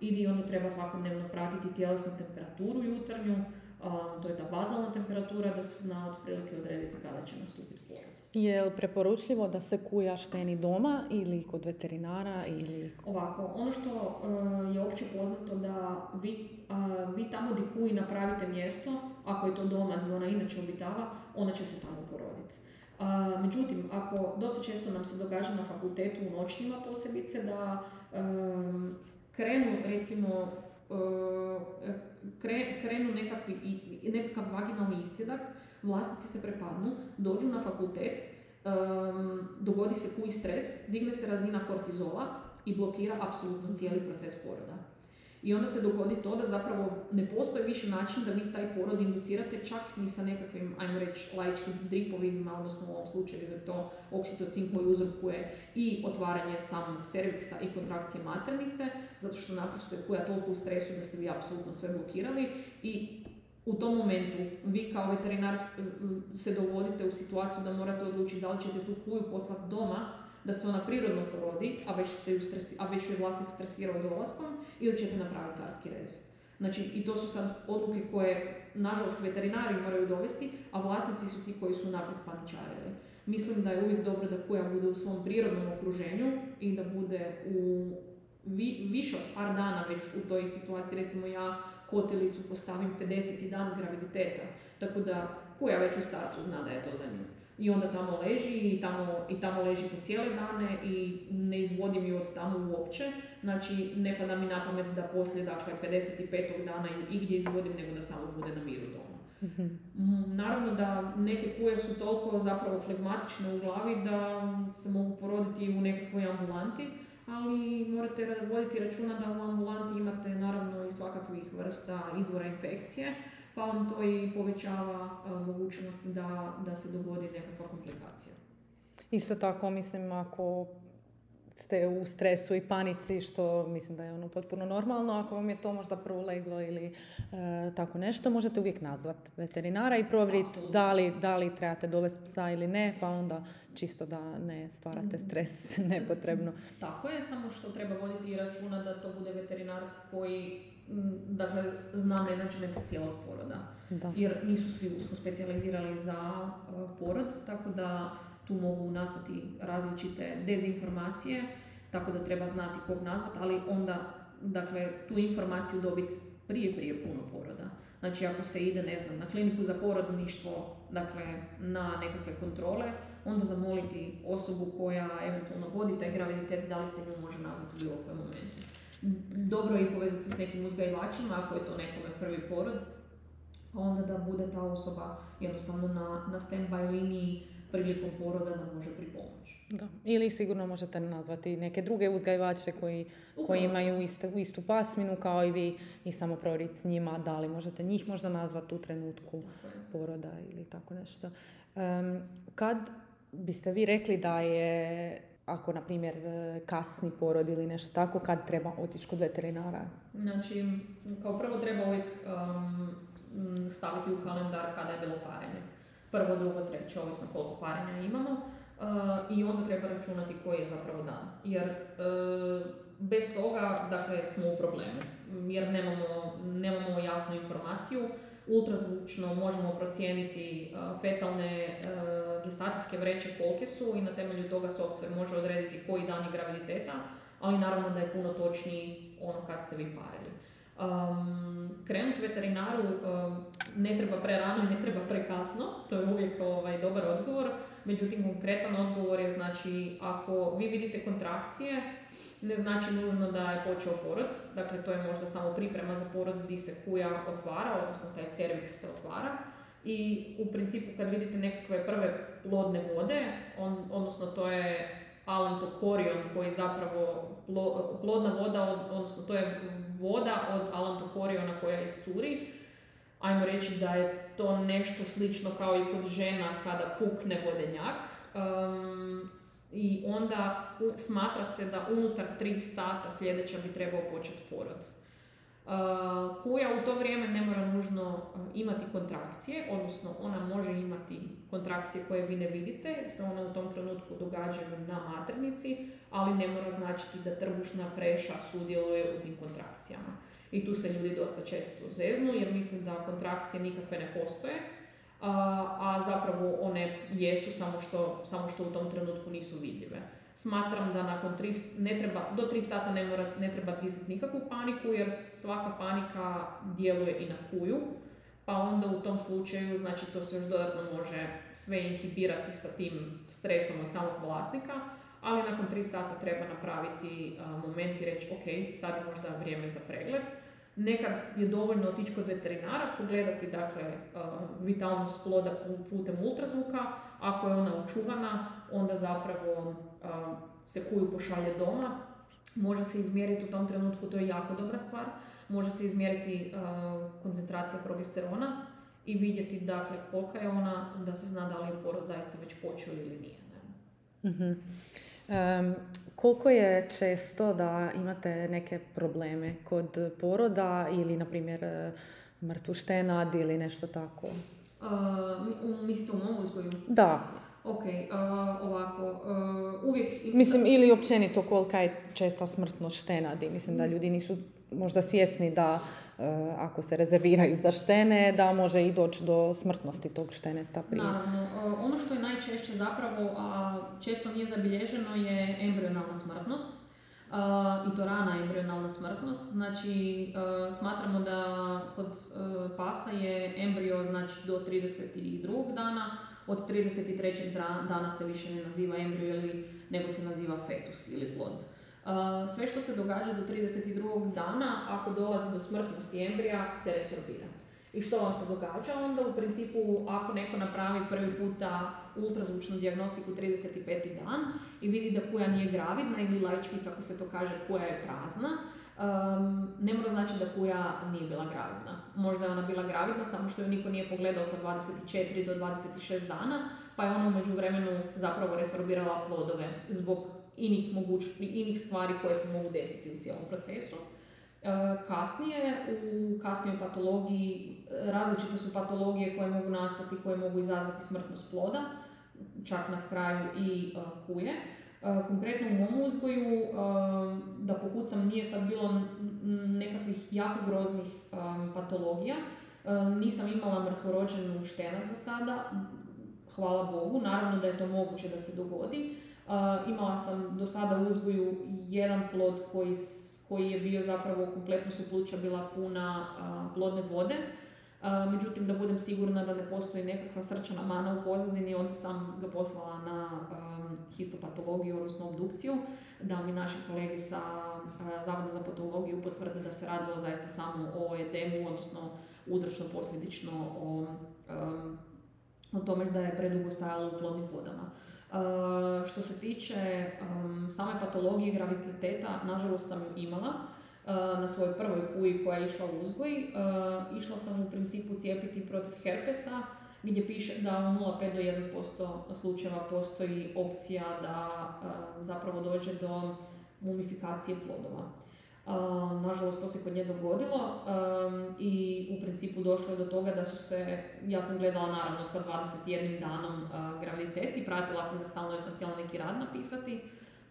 I di onda treba svakodnevno pratiti tjelesnu temperaturu jutarnju, um, to je ta bazalna temperatura da se zna otprilike odrediti kada će nastupiti porod. Je li preporučljivo da se kuja šteni doma ili kod veterinara ili... Ovako, ono što uh, je opće poznato da vi, uh, vi tamo gdje kuji napravite mjesto, ako je to doma gdje ona inače obitava, ona će se tamo poroditi. Uh, međutim, ako dosta često nam se događa na fakultetu u noćnjima posebice da um, krenu recimo krenu nekakvi, nekakav vaginalni iscedak, vlasnici se prepadnu, dođu na fakultet, dogodi se kuj stres, digne se razina kortizola i blokira apsolutno cijeli proces poroda. I onda se dogodi to da zapravo ne postoji više način da vi taj porod inducirate čak ni sa nekakvim, ajmo reći, laičkim dripovima, odnosno u ovom slučaju je to oksitocin koji uzrokuje i otvaranje samog cerviksa i kontrakcije maternice, zato što naprosto je kuja toliko u stresu da ste vi apsolutno sve blokirali. I u tom momentu vi kao veterinar se dovodite u situaciju da morate odlučiti da li ćete tu kuju poslati doma da se ona prirodno porodi, a već, ste ju stresi, a već ju je vlasnik stresirao dolaskom, ili ćete napraviti carski rez. Znači, i to su sad odluke koje, nažalost, veterinari moraju dovesti, a vlasnici su ti koji su naprijed paničarili. Mislim da je uvijek dobro da kuja bude u svom prirodnom okruženju i da bude u vi, više od par dana već u toj situaciji. Recimo ja kotilicu postavim 50. dan graviditeta, tako da kuja već u startu zna da je to za nju i onda tamo leži i tamo, i tamo leži po cijele dane i ne izvodim ju od tamo uopće. Znači, ne pada mi na pamet da poslije, dakle, 55. dana ju igdje izvodim, nego da samo bude na miru doma. mm Naravno da neke kuje su toliko zapravo flegmatične u glavi da se mogu poroditi u nekakvoj ambulanti, ali morate voditi računa da u ambulanti imate naravno i svakakvih vrsta izvora infekcije, pa vam to i povećava mogućnost da, da se dogodi nekakva komplikacija. Isto tako, mislim, ako ste u stresu i panici, što mislim da je ono potpuno normalno, ako vam je to možda proleglo ili e, tako nešto, možete uvijek nazvati veterinara i provjeriti da li, da li trebate dovesti psa ili ne, pa onda čisto da ne stvarate mhm. stres nepotrebno. Tako je, samo što treba voditi računa da to bude veterinar koji dakle, zna menadžment cijelog poroda. Da. Jer nisu svi usko specijalizirali za porod, tako da tu mogu nastati različite dezinformacije, tako da treba znati kog nazvati, ali onda dakle, tu informaciju dobiti prije, prije puno poroda. Znači ako se ide, ne znam, na kliniku za porodništvo, dakle na nekakve kontrole, onda zamoliti osobu koja eventualno vodi taj graviditet, da li se nju može nazvati u bilo kojem momentu dobro je i povezati se s nekim uzgajivačima ako je to nekome prvi porod, onda da bude ta osoba jednostavno na, na stand-by liniji prilikom poroda da može pripomoći. Da. Ili sigurno možete nazvati neke druge uzgajivače koji, koji imaju istu, istu pasminu kao i vi i samo provjeriti s njima da li možete njih možda nazvati u trenutku poroda ili tako nešto. Um, kad biste vi rekli da je ako, na primjer, e, kasni porod ili nešto tako, kad treba otići kod veterinara? Znači, kao prvo treba uvijek um, staviti u kalendar kada je bilo parenje. Prvo, drugo, treće, ovisno koliko parenja imamo. Uh, I onda treba računati koji je zapravo dan. Jer uh, bez toga, dakle, smo u problemu. Jer nemamo, nemamo jasnu informaciju ultrazvučno možemo procijeniti fetalne gestacijske vreće kolike su i na temelju toga software može odrediti koji dan je graviditeta, ali naravno da je puno točniji ono kad ste vi parili. Um, krenuti veterinaru um, ne treba prerano i ne treba prekasno, to je uvijek ovaj, dobar odgovor, međutim konkretan odgovor je znači ako vi vidite kontrakcije, ne znači nužno da je počeo porod, dakle to je možda samo priprema za porod gdje se kuja otvara, odnosno taj cervix se otvara. I u principu kad vidite nekakve prve plodne vode, on, odnosno to je alantokorion koji zapravo plodna voda, odnosno to je voda od alantokoriona koja iscuri, ajmo reći da je to nešto slično kao i kod žena kada pukne vodenjak. Um, i onda smatra se da unutar 3 sata sljedeća bi trebao početi porod. kuja u to vrijeme ne mora nužno imati kontrakcije, odnosno ona može imati kontrakcije koje vi ne vidite, se one u tom trenutku događaju na maternici, ali ne mora značiti da trbušna preša sudjeluje u tim kontrakcijama. I tu se ljudi dosta često zeznu jer mislim da kontrakcije nikakve ne postoje, a, zapravo one jesu samo što, samo što u tom trenutku nisu vidljive. Smatram da nakon tri, ne treba, do tri sata ne, mora, ne treba pisati nikakvu paniku jer svaka panika djeluje i na kuju, pa onda u tom slučaju znači to se još dodatno može sve inhibirati sa tim stresom od samog vlasnika, ali nakon tri sata treba napraviti moment i reći ok, sad je možda vrijeme za pregled Nekad je dovoljno otići kod veterinara, pogledati dakle, vitalnost ploda putem ultrazvuka. Ako je ona očuvana, onda zapravo se kuju pošalje doma. Može se izmjeriti u tom trenutku, to je jako dobra stvar. Može se izmjeriti koncentracija progesterona i vidjeti dakle, kolika je ona, da se zna da li je porod zaista već počeo ili nije. Ne? Um, koliko je često da imate neke probleme kod poroda ili, na primjer, e, mrtvuštenad ili nešto tako? Uh, mislite u mom uzgoju? Da. Ok, uh, ovako, uh, uvijek... Mislim, ili općenito kolika je česta smrtnost štenadi. Mislim da ljudi nisu možda svjesni da e, ako se rezerviraju za štene, da može i doći do smrtnosti tog šteneta prije. Naravno. E, ono što je najčešće zapravo, a često nije zabilježeno, je embrionalna smrtnost. I to rana embrionalna smrtnost. Znači, smatramo da kod e, pasa je embrio znači, do 32. dana, od 33. dana se više ne naziva embrio nego se naziva fetus ili plod. Sve što se događa do 32. dana, ako dolazi do smrtnosti embrija, se resorbira. I što vam se događa? Onda u principu ako neko napravi prvi puta ultrazvučnu dijagnostiku 35. dan i vidi da kuja nije gravidna ili laički kako se to kaže kuja je prazna, um, ne mora znači da kuja nije bila gravidna. Možda je ona bila gravidna samo što ju niko nije pogledao sa 24 do 26 dana pa je ona u međuvremenu zapravo resorbirala plodove zbog inih, moguć, inih stvari koje se mogu desiti u cijelom procesu. E, kasnije, u kasnijoj patologiji, različite su patologije koje mogu nastati, koje mogu izazvati smrtnost ploda, čak na kraju i e, kuje. E, konkretno u mom uzgoju, da pokucam, nije sad bilo nekakvih jako groznih patologija. Nisam imala mrtvorođenu štenac za sada, hvala Bogu, naravno da je to moguće da se dogodi, imala sam do sada u uzgoju jedan plod koji, koji je bio zapravo kompletno su pluća bila puna plodne vode. međutim, da budem sigurna da ne postoji nekakva srčana mana u pozadini, onda sam ga poslala na histopatologiju, odnosno obdukciju, da mi naši kolege sa Zavoda za patologiju potvrde da se radilo zaista samo o edemu, odnosno uzročno posljedično o, o tome da je predugo stajalo u plodnim vodama. Uh, što se tiče same patologije graviditeta, nažalost sam ju imala uh, na svojoj prvoj kuji koja je išla u uzgoj. Uh, išla sam u principu cijepiti protiv herpesa, gdje piše da u 0,5 do 1% slučajeva postoji opcija da zapravo dođe do mumifikacije plodova. Nažalost, to se kod nje dogodilo i u principu došlo je do toga da su se, ja sam gledala naravno sa 21 danom graviditet i pratila sam ga stalno jer sam htjela neki rad napisati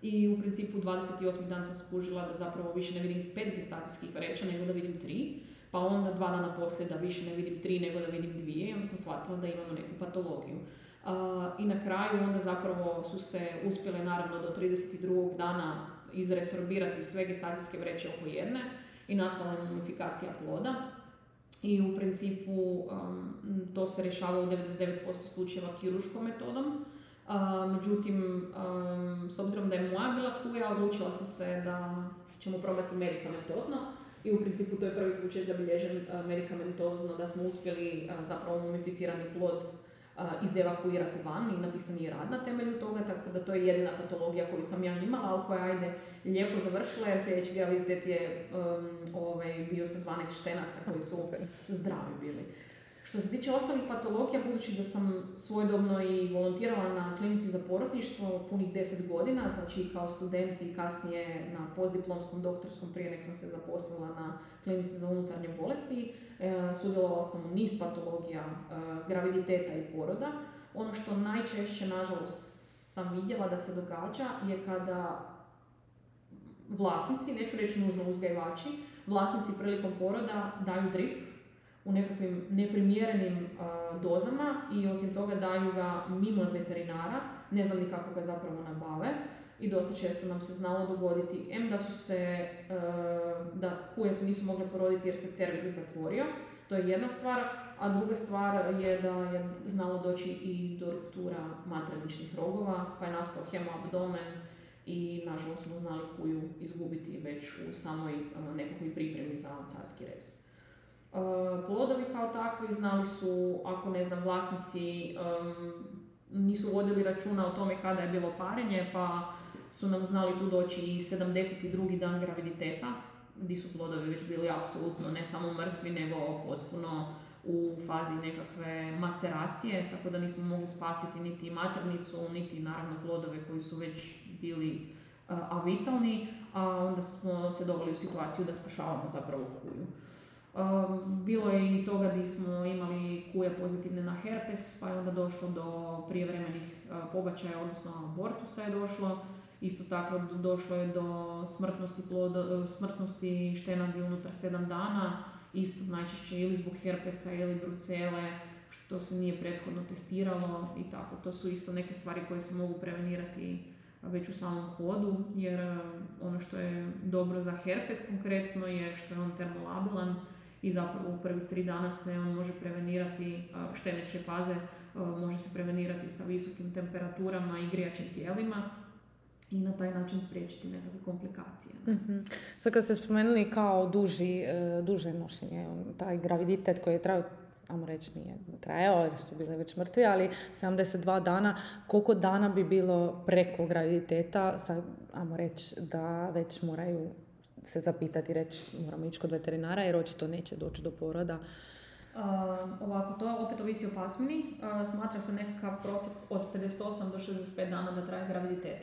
i u principu 28. dan sam skužila da zapravo više ne vidim pet gestacijskih vreća nego da vidim tri, pa onda dva dana poslije da više ne vidim tri nego da vidim dvije i onda sam shvatila da imamo neku patologiju. I na kraju onda zapravo su se uspjele naravno do 32. dana izresorbirati sve gestacijske vreće oko jedne i nastala je mumifikacija ploda. I u principu um, to se rješava u 99% slučajeva kiruškom metodom. Uh, međutim, um, s obzirom da je moja bila kuja, odlučila sam se da ćemo probati medikamentozno. I u principu to je prvi slučaj zabilježen medikamentozno da smo uspjeli zapravo mumificirani plod iz evakuirati van i napisan je rad na temelju toga, tako da to je jedina patologija koju sam ja imala, ali koja ajde lijepo završila jer sljedeći graviditet je um, ovaj, bio sa 12 štenaca koji su zdravi bili. Što se tiče ostalih patologija, budući da sam svojedobno i volontirala na klinici za porodništvo punih 10 godina, znači kao student i kasnije na postdiplomskom doktorskom prije nek sam se zaposlila na klinici za unutarnje bolesti, e, sudjelovala sam u niz patologija e, graviditeta i poroda. Ono što najčešće, nažalost, sam vidjela da se događa je kada vlasnici, neću reći nužno uzgajivači, vlasnici prilikom poroda daju drip u nekakvim neprimjerenim dozama i osim toga daju ga mimo veterinara, ne znam ni kako ga zapravo nabave i dosta često nam se znalo dogoditi em da su se, da kuje se nisu mogle poroditi jer se cervix zatvorio, to je jedna stvar, a druga stvar je da je znalo doći i do ruptura materničnih rogova, pa je nastao hemoabdomen i nažalost smo znali kuju izgubiti već u samoj nekakvoj pripremi za carski rez. Plodovi kao takvi znali su, ako ne znam, vlasnici nisu vodili računa o tome kada je bilo parenje, pa su nam znali tu doći i 72. dan graviditeta, gdje su plodovi već bili apsolutno ne samo mrtvi, nego potpuno u fazi nekakve maceracije, tako da nismo mogli spasiti niti maternicu, niti naravno plodove koji su već bili avitalni, a onda smo se doveli u situaciju da spašavamo zapravo kuju. Bilo je i toga gdje smo imali kuje pozitivne na herpes, pa je onda došlo do prijevremenih pobačaja, odnosno abortusa je došlo. Isto tako došlo je do smrtnosti, plodo, smrtnosti štenadi unutar 7 dana, isto najčešće ili zbog herpesa ili brucele, što se nije prethodno testiralo i tako. To su isto neke stvari koje se mogu prevenirati već u samom hodu, jer ono što je dobro za herpes konkretno je što je on termolabilan, i zapravo u prvih tri dana se on može prevenirati šteneće faze, može se prevenirati sa visokim temperaturama i grijačim tijelima i na taj način spriječiti nekakve komplikacije. Mm-hmm. Sad kad ste spomenuli kao duži, e, duže nošenje, taj graviditet koji je trajao ajmo reći nije trajao jer su bile već mrtvi, ali 72 dana, koliko dana bi bilo preko graviditeta, sad, ajmo reći da već moraju se zapitati i reći moramo ići kod veterinara jer očito neće doći do poroda. Uh, ovako, to opet ovisi o pasmini. Uh, smatra se nekakav prosjek od 58 do 65 dana da traje graviditet.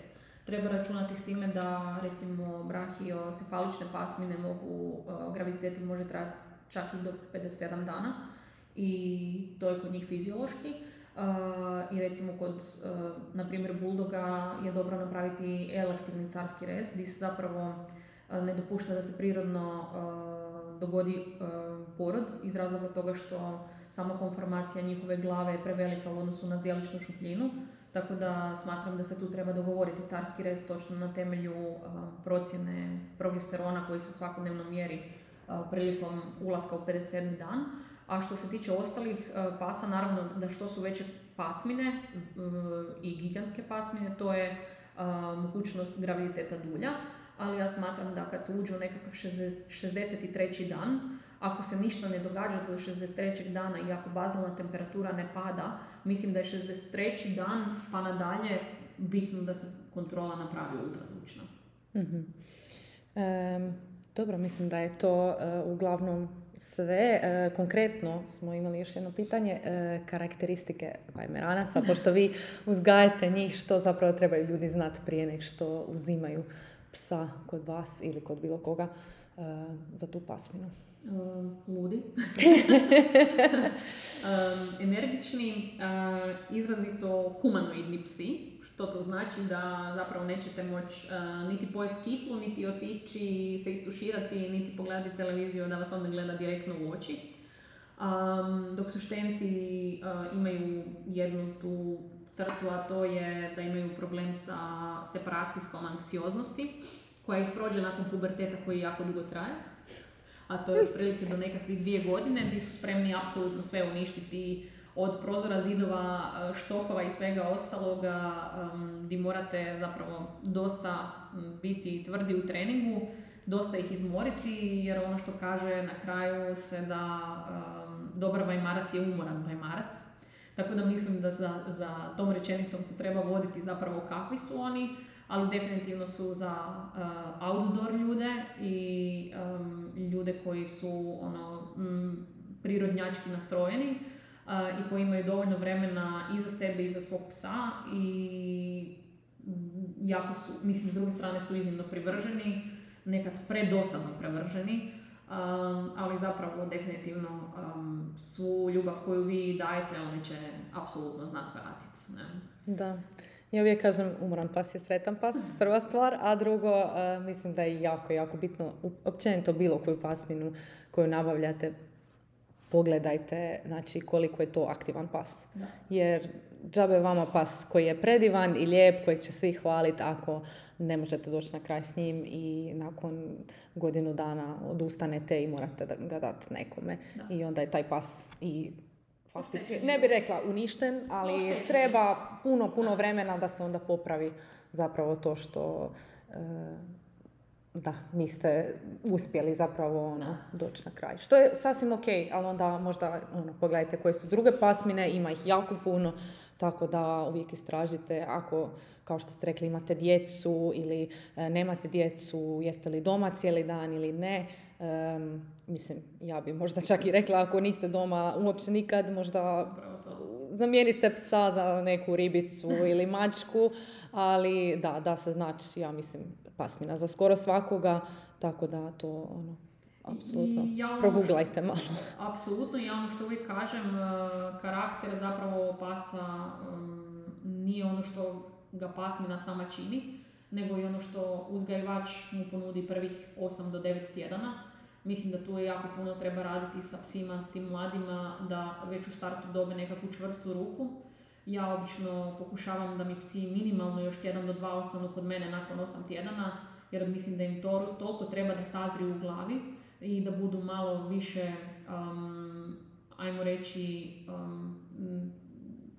Treba računati s time da recimo brahiocefalične pasmine mogu, uh, graviditeti može trajati čak i do 57 dana i to je kod njih fiziološki. I recimo kod, na primjer, buldoga je dobro napraviti elektivni carski rez gdje se zapravo ne dopušta da se prirodno dogodi porod iz razloga toga što sama konformacija njihove glave je prevelika u odnosu na zdjeličnu šupljinu. Tako da smatram da se tu treba dogovoriti carski rez točno na temelju procjene progesterona koji se svakodnevno mjeri prilikom ulaska u 57. dan. A što se tiče ostalih pasa, naravno da što su veće pasmine i gigantske pasmine, to je mogućnost graviditeta dulja ali ja smatram da kad se uđe u nekakav 63. dan, ako se ništa ne događa do 63. dana i ako bazalna temperatura ne pada, mislim da je 63. dan pa nadalje bitno da se kontrola napravi ultrazvučna. mm dobro, mislim da je to uh, uglavnom sve. E, konkretno smo imali još jedno pitanje, e, karakteristike vajmeranaca, pošto vi uzgajate njih, što zapravo trebaju ljudi znati prije nek što uzimaju psa kod vas ili kod bilo koga uh, za tu pasminu? Uh, ludi. um, energični, uh, izrazito humanoidni psi, što to znači da zapravo nećete moći niti pojesti kiflu, niti otići se istuširati, niti pogledati televiziju da vas onda gleda direktno u oči. Um, dok su štenci uh, imaju jednu tu crtu, a to je da imaju problem sa separacijskom anksioznosti, koja ih prođe nakon puberteta koji jako dugo traje. A to je otprilike do nekakvih dvije godine gdje su spremni apsolutno sve uništiti od prozora, zidova, štokova i svega ostaloga gdje morate zapravo dosta biti tvrdi u treningu, dosta ih izmoriti jer ono što kaže na kraju se da dobar vajmarac je umoran vajmarac tako da mislim da za, za tom rečenicom se treba voditi zapravo kakvi su oni, ali definitivno su za uh, outdoor ljude i um, ljude koji su ono, m, prirodnjački nastrojeni. i koji imaju dovoljno vremena i za sebe i za svog psa i jako su, mislim, s druge strane su iznimno privrženi, nekad predosadno prevrženi, ali zapravo definitivno um, svu ljubav koju vi dajete, oni će apsolutno znati vratiti. Da. Ja uvijek kažem, umoran pas je sretan pas, prva stvar, a drugo, mislim da je jako, jako bitno, općenito bilo koju pasminu koju nabavljate, pogledajte znači, koliko je to aktivan pas. Jer džabe vama pas koji je predivan i lijep, kojeg će svi hvaliti ako ne možete doći na kraj s njim i nakon godinu dana odustanete i morate ga dati nekome. I onda je taj pas i faktički, ne bi rekla uništen, ali treba puno, puno vremena da se onda popravi zapravo to što e, da, niste uspjeli zapravo ono, doći na kraj. Što je sasvim ok, ali onda možda ono, pogledajte koje su druge pasmine, ima ih jako puno, tako da uvijek istražite ako, kao što ste rekli, imate djecu ili e, nemate djecu, jeste li doma cijeli dan ili ne. mislim, ja bi možda čak i rekla ako niste doma uopće nikad, možda zamijenite psa za neku ribicu ili mačku, ali da, da se znači, ja mislim, pasmina za skoro svakoga, tako da to ono, apsolutno ja proguglajte malo. Apsolutno, ja ono što uvijek kažem, e, karakter zapravo pasa nije ono što ga pasmina sama čini, nego i ono što uzgajivač mu ponudi prvih 8 do 9 tjedana. Mislim da tu je jako puno treba raditi sa psima, tim mladima, da već u startu dobe nekakvu čvrstu ruku. Ja obično pokušavam da mi psi minimalno još tjedan do dva ostanu kod mene nakon 8 tjedana, jer mislim da im to, toliko treba da sazriju u glavi i da budu malo više, um, ajmo reći, um,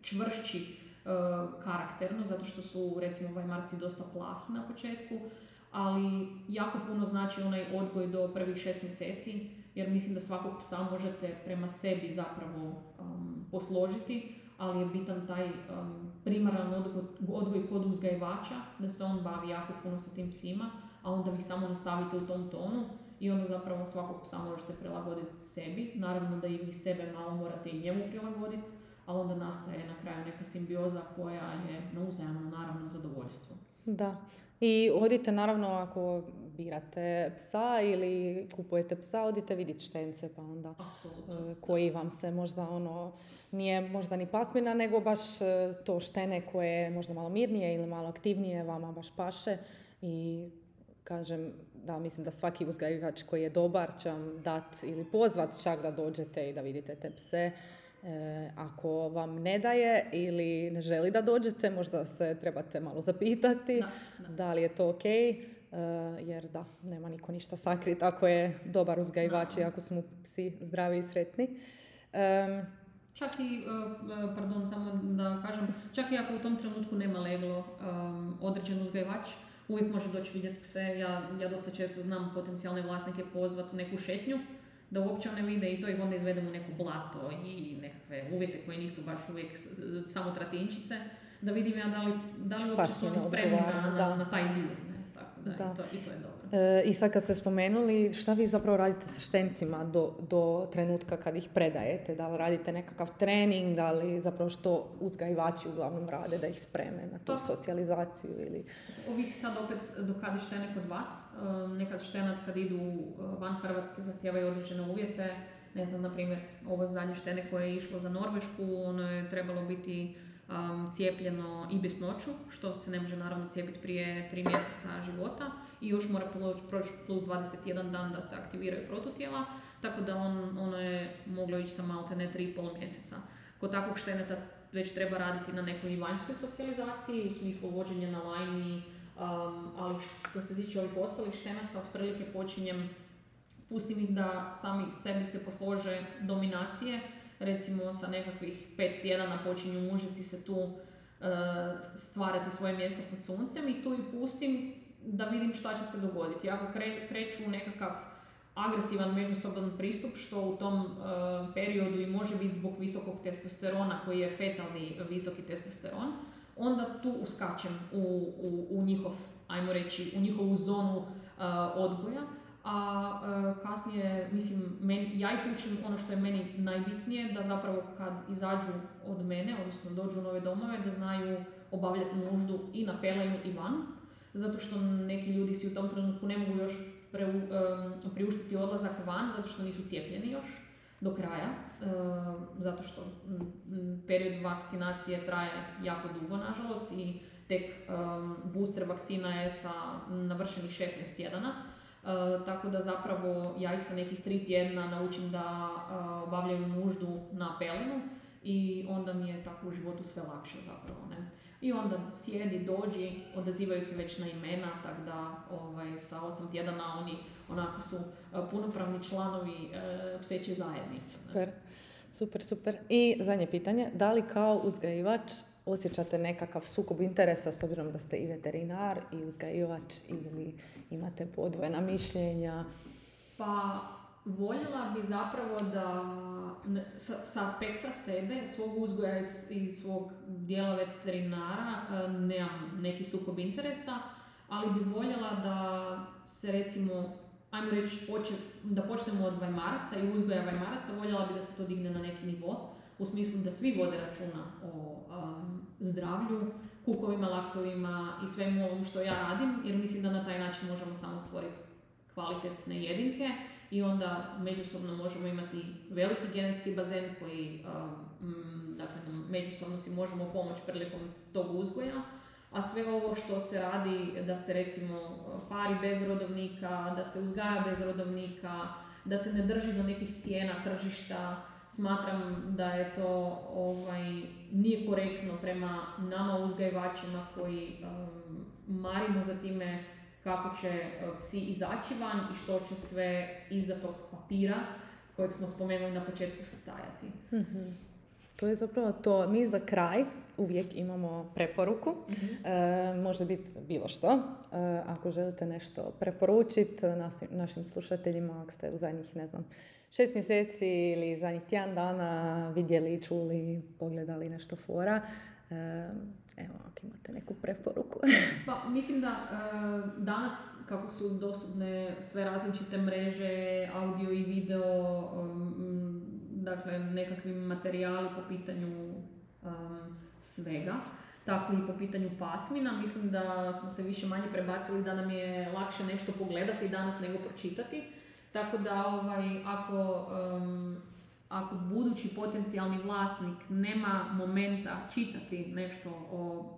čvršći uh, karakterno, zato što su recimo vajmarci dosta plahi na početku, ali jako puno znači onaj odgoj do prvih šest mjeseci, jer mislim da svakog psa možete prema sebi zapravo um, posložiti, ali je bitan taj um, primaran odgoj, odgoj kod uzgajivača, da se on bavi jako puno sa tim psima, a onda vi samo nastavite u tom tonu i onda zapravo svakog psa možete prilagoditi sebi. Naravno da i vi sebe malo morate i njemu prilagoditi, ali onda nastaje na kraju neka simbioza koja je na uzajamno naravno zadovoljstvo. Da. I odite naravno ako birate psa ili kupujete psa, odite vidjeti štence pa onda Absolutno. E, koji vam se možda ono nije možda ni pasmina nego baš e, to štene koje je možda malo mirnije ili malo aktivnije vama baš paše i kažem da mislim da svaki uzgajivač koji je dobar će vam dati ili pozvat čak da dođete i da vidite te pse. E, ako vam ne daje ili ne želi da dođete, možda se trebate malo zapitati da, li je to ok, e, jer da, nema niko ništa sakrit ako je dobar uzgajivač i ako su mu psi zdravi i sretni. Čak i, e, pardon, samo da kažem, čak i ako u tom trenutku nema leglo određen uzgajivač, uvijek može doći vidjeti pse. Ja, ja dosta često znam potencijalne vlasnike pozvati u neku šetnju, da uopće one vide i to ih onda izvedemo u neko blato i nekakve uvjete koje nisu baš uvijek samo tratinčice, da vidim ja da li, da li uopće su oni spremni na, na, taj dio. Da, da. I, to, i to je dobro. E, I sad kad ste spomenuli, šta vi zapravo radite sa štencima do, do trenutka kad ih predajete? Da li radite nekakav trening, da li zapravo što uzgajivači uglavnom rade da ih spreme na tu pa, socijalizaciju ili... Ovisi sad opet do kad je štene kod vas. E, nekad štenat kad idu e, van Hrvatske zahtijevaju određene uvjete. Ne znam, na primjer, ovo zadnje štene koje je išlo za Norvešku, ono je trebalo biti um, cijepljeno i besnoću, što se ne može naravno cijepiti prije tri mjeseca života i još mora proći plus 21 dan da se aktiviraju protutijela, tako da on, ono je moglo ići sa malte ne 3,5 mjeseca. Kod takvog šteneta već treba raditi na nekoj vanjskoj socijalizaciji, u smislu vođenja na lajni, um, ali što se tiče ovih ostalih štenaca, otprilike počinjem, pustim ih da sami sebi se poslože dominacije, recimo sa nekakvih pet tjedana počinju mužici se tu uh, stvarati svoje mjesto pod suncem i tu ih pustim da vidim šta će se dogoditi. Ako kre, kreću nekakav agresivan međusoban pristup, što u tom uh, periodu i može biti zbog visokog testosterona koji je fetalni visoki testosteron, onda tu uskačem u, u, u njihov, ajmo reći, u njihovu zonu uh, odgoja, a kasnije, mislim, ja ih učim ono što je meni najbitnije, da zapravo kad izađu od mene, odnosno dođu u nove domove, da znaju obavljati nuždu i na pelenu i van, zato što neki ljudi si u tom trenutku ne mogu još priuštiti odlazak van, zato što nisu cijepljeni još do kraja, zato što period vakcinacije traje jako dugo, nažalost, i tek booster vakcina je sa navršenih 16 tjedana, tako da zapravo ja ih sa nekih tri tjedna naučim da obavljaju nuždu na pelenu i onda mi je tako u životu sve lakše zapravo. Ne? I onda sjedi, dođi, odazivaju se već na imena, tako da ovaj, sa osam tjedana oni onako su punopravni članovi pseće zajednice. Super, super, super. I zadnje pitanje, da li kao uzgajivač osjećate nekakav sukob interesa s obzirom da ste i veterinar i uzgajivač ili imate podvojena mišljenja? Pa voljela bi zapravo da sa, aspekta sebe, svog uzgoja i svog dijela veterinara e, nemam neki sukob interesa, ali bi voljela da se recimo, ajmo reći, da počnemo od vajmaraca i uzgoja vajmaraca, voljela bi da se to digne na neki nivo, u smislu da svi vode računa o zdravlju, kukovima, laktovima i svemu ovom što ja radim, jer mislim da na taj način možemo samo stvoriti kvalitetne jedinke i onda međusobno možemo imati veliki genetski bazen koji um, dakle, međusobno si možemo pomoći prilikom tog uzgoja, a sve ovo što se radi da se recimo pari bez rodovnika, da se uzgaja bez rodovnika, da se ne drži do nekih cijena tržišta, smatram da je to ovaj, nije korektno prema nama uzgajivačima koji um, marimo za time kako će uh, psi izaći van i što će sve iza tog papira kojeg smo spomenuli na početku stajati. mm To je zapravo to. Mi za kraj uvijek imamo preporuku. mm E, može biti bilo što. E, ako želite nešto preporučiti našim slušateljima, ako ste u zadnjih, ne znam, šest mjeseci ili zadnjih tjedan dana vidjeli, čuli, pogledali nešto fora. Evo, ako imate neku preporuku. pa, mislim da e, danas, kako su dostupne sve različite mreže, audio i video, dakle, nekakvi materijali po pitanju svega, tako i po pitanju pasmina. Mislim da smo se više manje prebacili da nam je lakše nešto pogledati danas nego pročitati. Tako da ovaj, ako, ako budući potencijalni vlasnik nema momenta čitati nešto o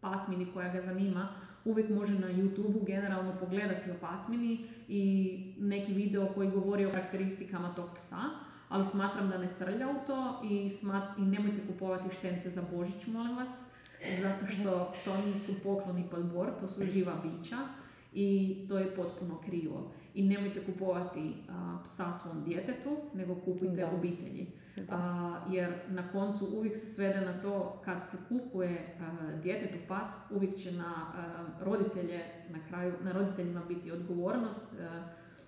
pasmini koja ga zanima, uvijek može na YouTube generalno pogledati o pasmini i neki video koji govori o karakteristikama tog psa, ali smatram da ne srlja u to i, smat, i nemojte kupovati štence za Božić, molim vas, zato što to nisu pokloni pod bor, to su živa bića i to je potpuno krivo. I nemojte kupovati psa svom djetetu, nego kupujte da. obitelji. jer na koncu uvijek se svede na to kad se kupuje a, djetetu pas, uvijek će na roditelje, na kraju, na roditeljima biti odgovornost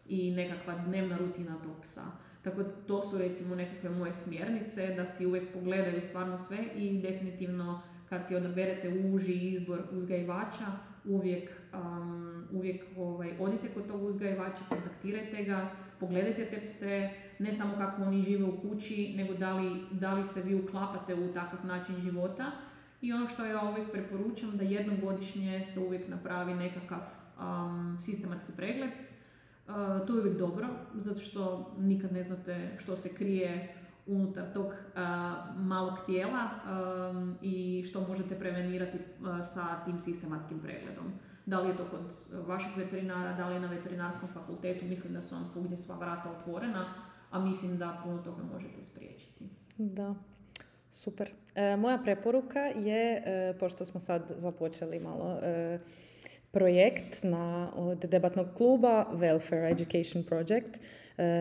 i nekakva dnevna rutina tog psa. Tako to su recimo nekakve moje smjernice, da si uvijek pogledaju stvarno sve i definitivno kad si odaberete uži izbor uzgajivača, uvijek, um, uvijek ovaj, odite kod tog uzgajivača, kontaktirajte ga, pogledajte te pse, ne samo kako oni žive u kući, nego da li, da li se vi uklapate u takav način života. I ono što ja uvijek preporučam da jednom godišnje se uvijek napravi nekakav um, sistematski pregled. Uh, to je uvijek dobro, zato što nikad ne znate što se krije unutar tog malog tijela i što možete prevenirati sa tim sistematskim pregledom. Da li je to kod vašeg veterinara, da li je na veterinarskom fakultetu, mislim da su vam svugdje sva vrata otvorena, a mislim da puno toga možete spriječiti. Da, super. E, moja preporuka je, e, pošto smo sad započeli malo e, projekt na, od debatnog kluba Welfare Education Project,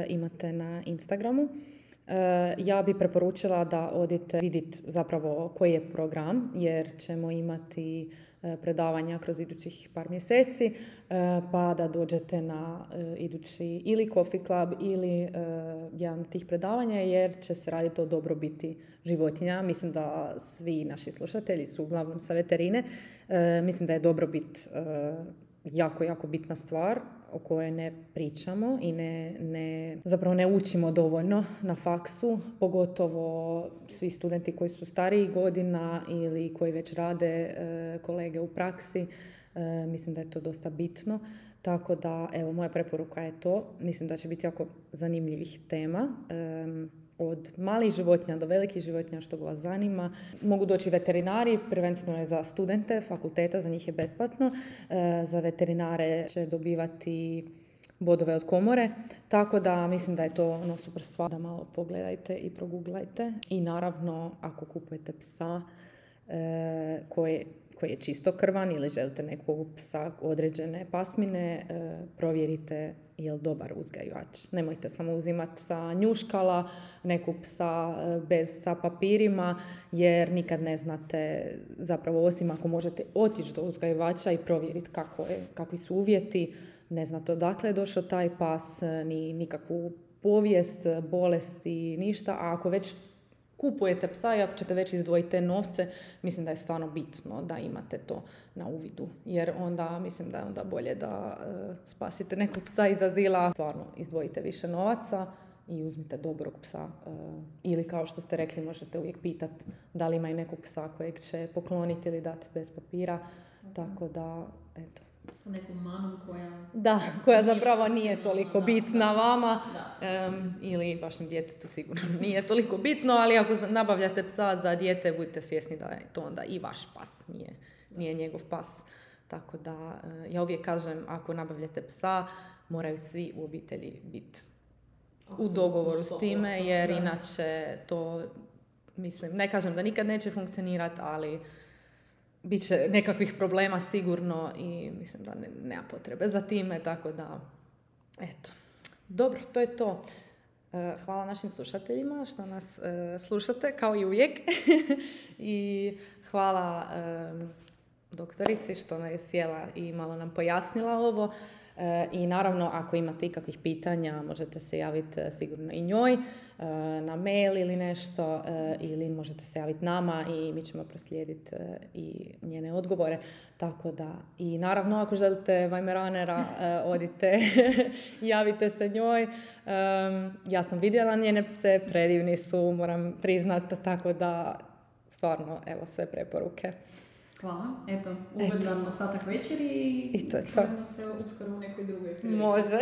imate na Instagramu. Eh, ja bi preporučila da odite vidjeti zapravo koji je program, jer ćemo imati eh, predavanja kroz idućih par mjeseci, eh, pa da dođete na idući ili Coffee Club ili jedan tih predavanja, jer će se raditi o dobrobiti životinja. Mislim da svi naši slušatelji su uglavnom sa veterine. Mislim da je dobrobit jako, jako bitna stvar o kojoj ne pričamo i ne, ne, zapravo ne učimo dovoljno na faksu, pogotovo svi studenti koji su stariji godina ili koji već rade e, kolege u praksi. E, mislim da je to dosta bitno. Tako da, evo, moja preporuka je to. Mislim da će biti jako zanimljivih tema od malih životinja do velikih životinja što vas zanima. Mogu doći veterinari, prvenstveno je za studente fakulteta, za njih je besplatno. E, za veterinare će dobivati bodove od komore, tako da mislim da je to ono super stvar da malo pogledajte i proguglajte. I naravno, ako kupujete psa e, koje koji je čisto krvan ili želite nekog psa određene pasmine, e, provjerite je li dobar uzgajivač. Nemojte samo uzimati sa njuškala, nekog psa e, bez sa papirima, jer nikad ne znate, zapravo osim ako možete otići do uzgajivača i provjeriti kako je, kakvi su uvjeti, ne znate odakle je došao taj pas, ni nikakvu povijest, bolesti, ništa, a ako već kupujete psa i ako ćete već izdvojiti te novce, mislim da je stvarno bitno da imate to na uvidu. Jer onda mislim da je onda bolje da e, spasite nekog psa iz azila, stvarno izdvojite više novaca i uzmite dobrog psa. E, ili kao što ste rekli, možete uvijek pitati da li ima i nekog psa kojeg će pokloniti ili dati bez papira. Tako da, eto, sa nekom manom koja... Da, koja zapravo nije toliko bitna vama ili vašem djetetu sigurno nije toliko bitno, ali ako nabavljate psa za dijete, budite svjesni da je to onda i vaš pas, nije, nije njegov pas. Tako da, eh, ja uvijek kažem, ako nabavljate psa, moraju svi u obitelji biti u dogovoru s time, jer inače to, mislim, ne kažem da nikad neće funkcionirati, ali bit će nekakvih problema sigurno i mislim da ne, nema potrebe za time, tako da, eto. Dobro, to je to. E, hvala našim slušateljima što nas e, slušate, kao i uvijek. I hvala e, doktorici što me je sjela i malo nam pojasnila ovo. I naravno, ako imate ikakvih pitanja, možete se javiti e, sigurno i njoj e, na mail ili nešto, e, ili možete se javiti nama i mi ćemo proslijediti i njene odgovore. Tako da, i naravno, ako želite Vajmeranera, odite, javite se njoj. Ja sam vidjela njene pse, predivni su, moram priznati, tako da, stvarno, evo, sve preporuke. Hvala. Eto, ugodan ostatak večeri i to je to. se uskoro u nekoj drugoj Može.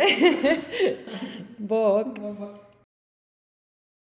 Bog. Bog.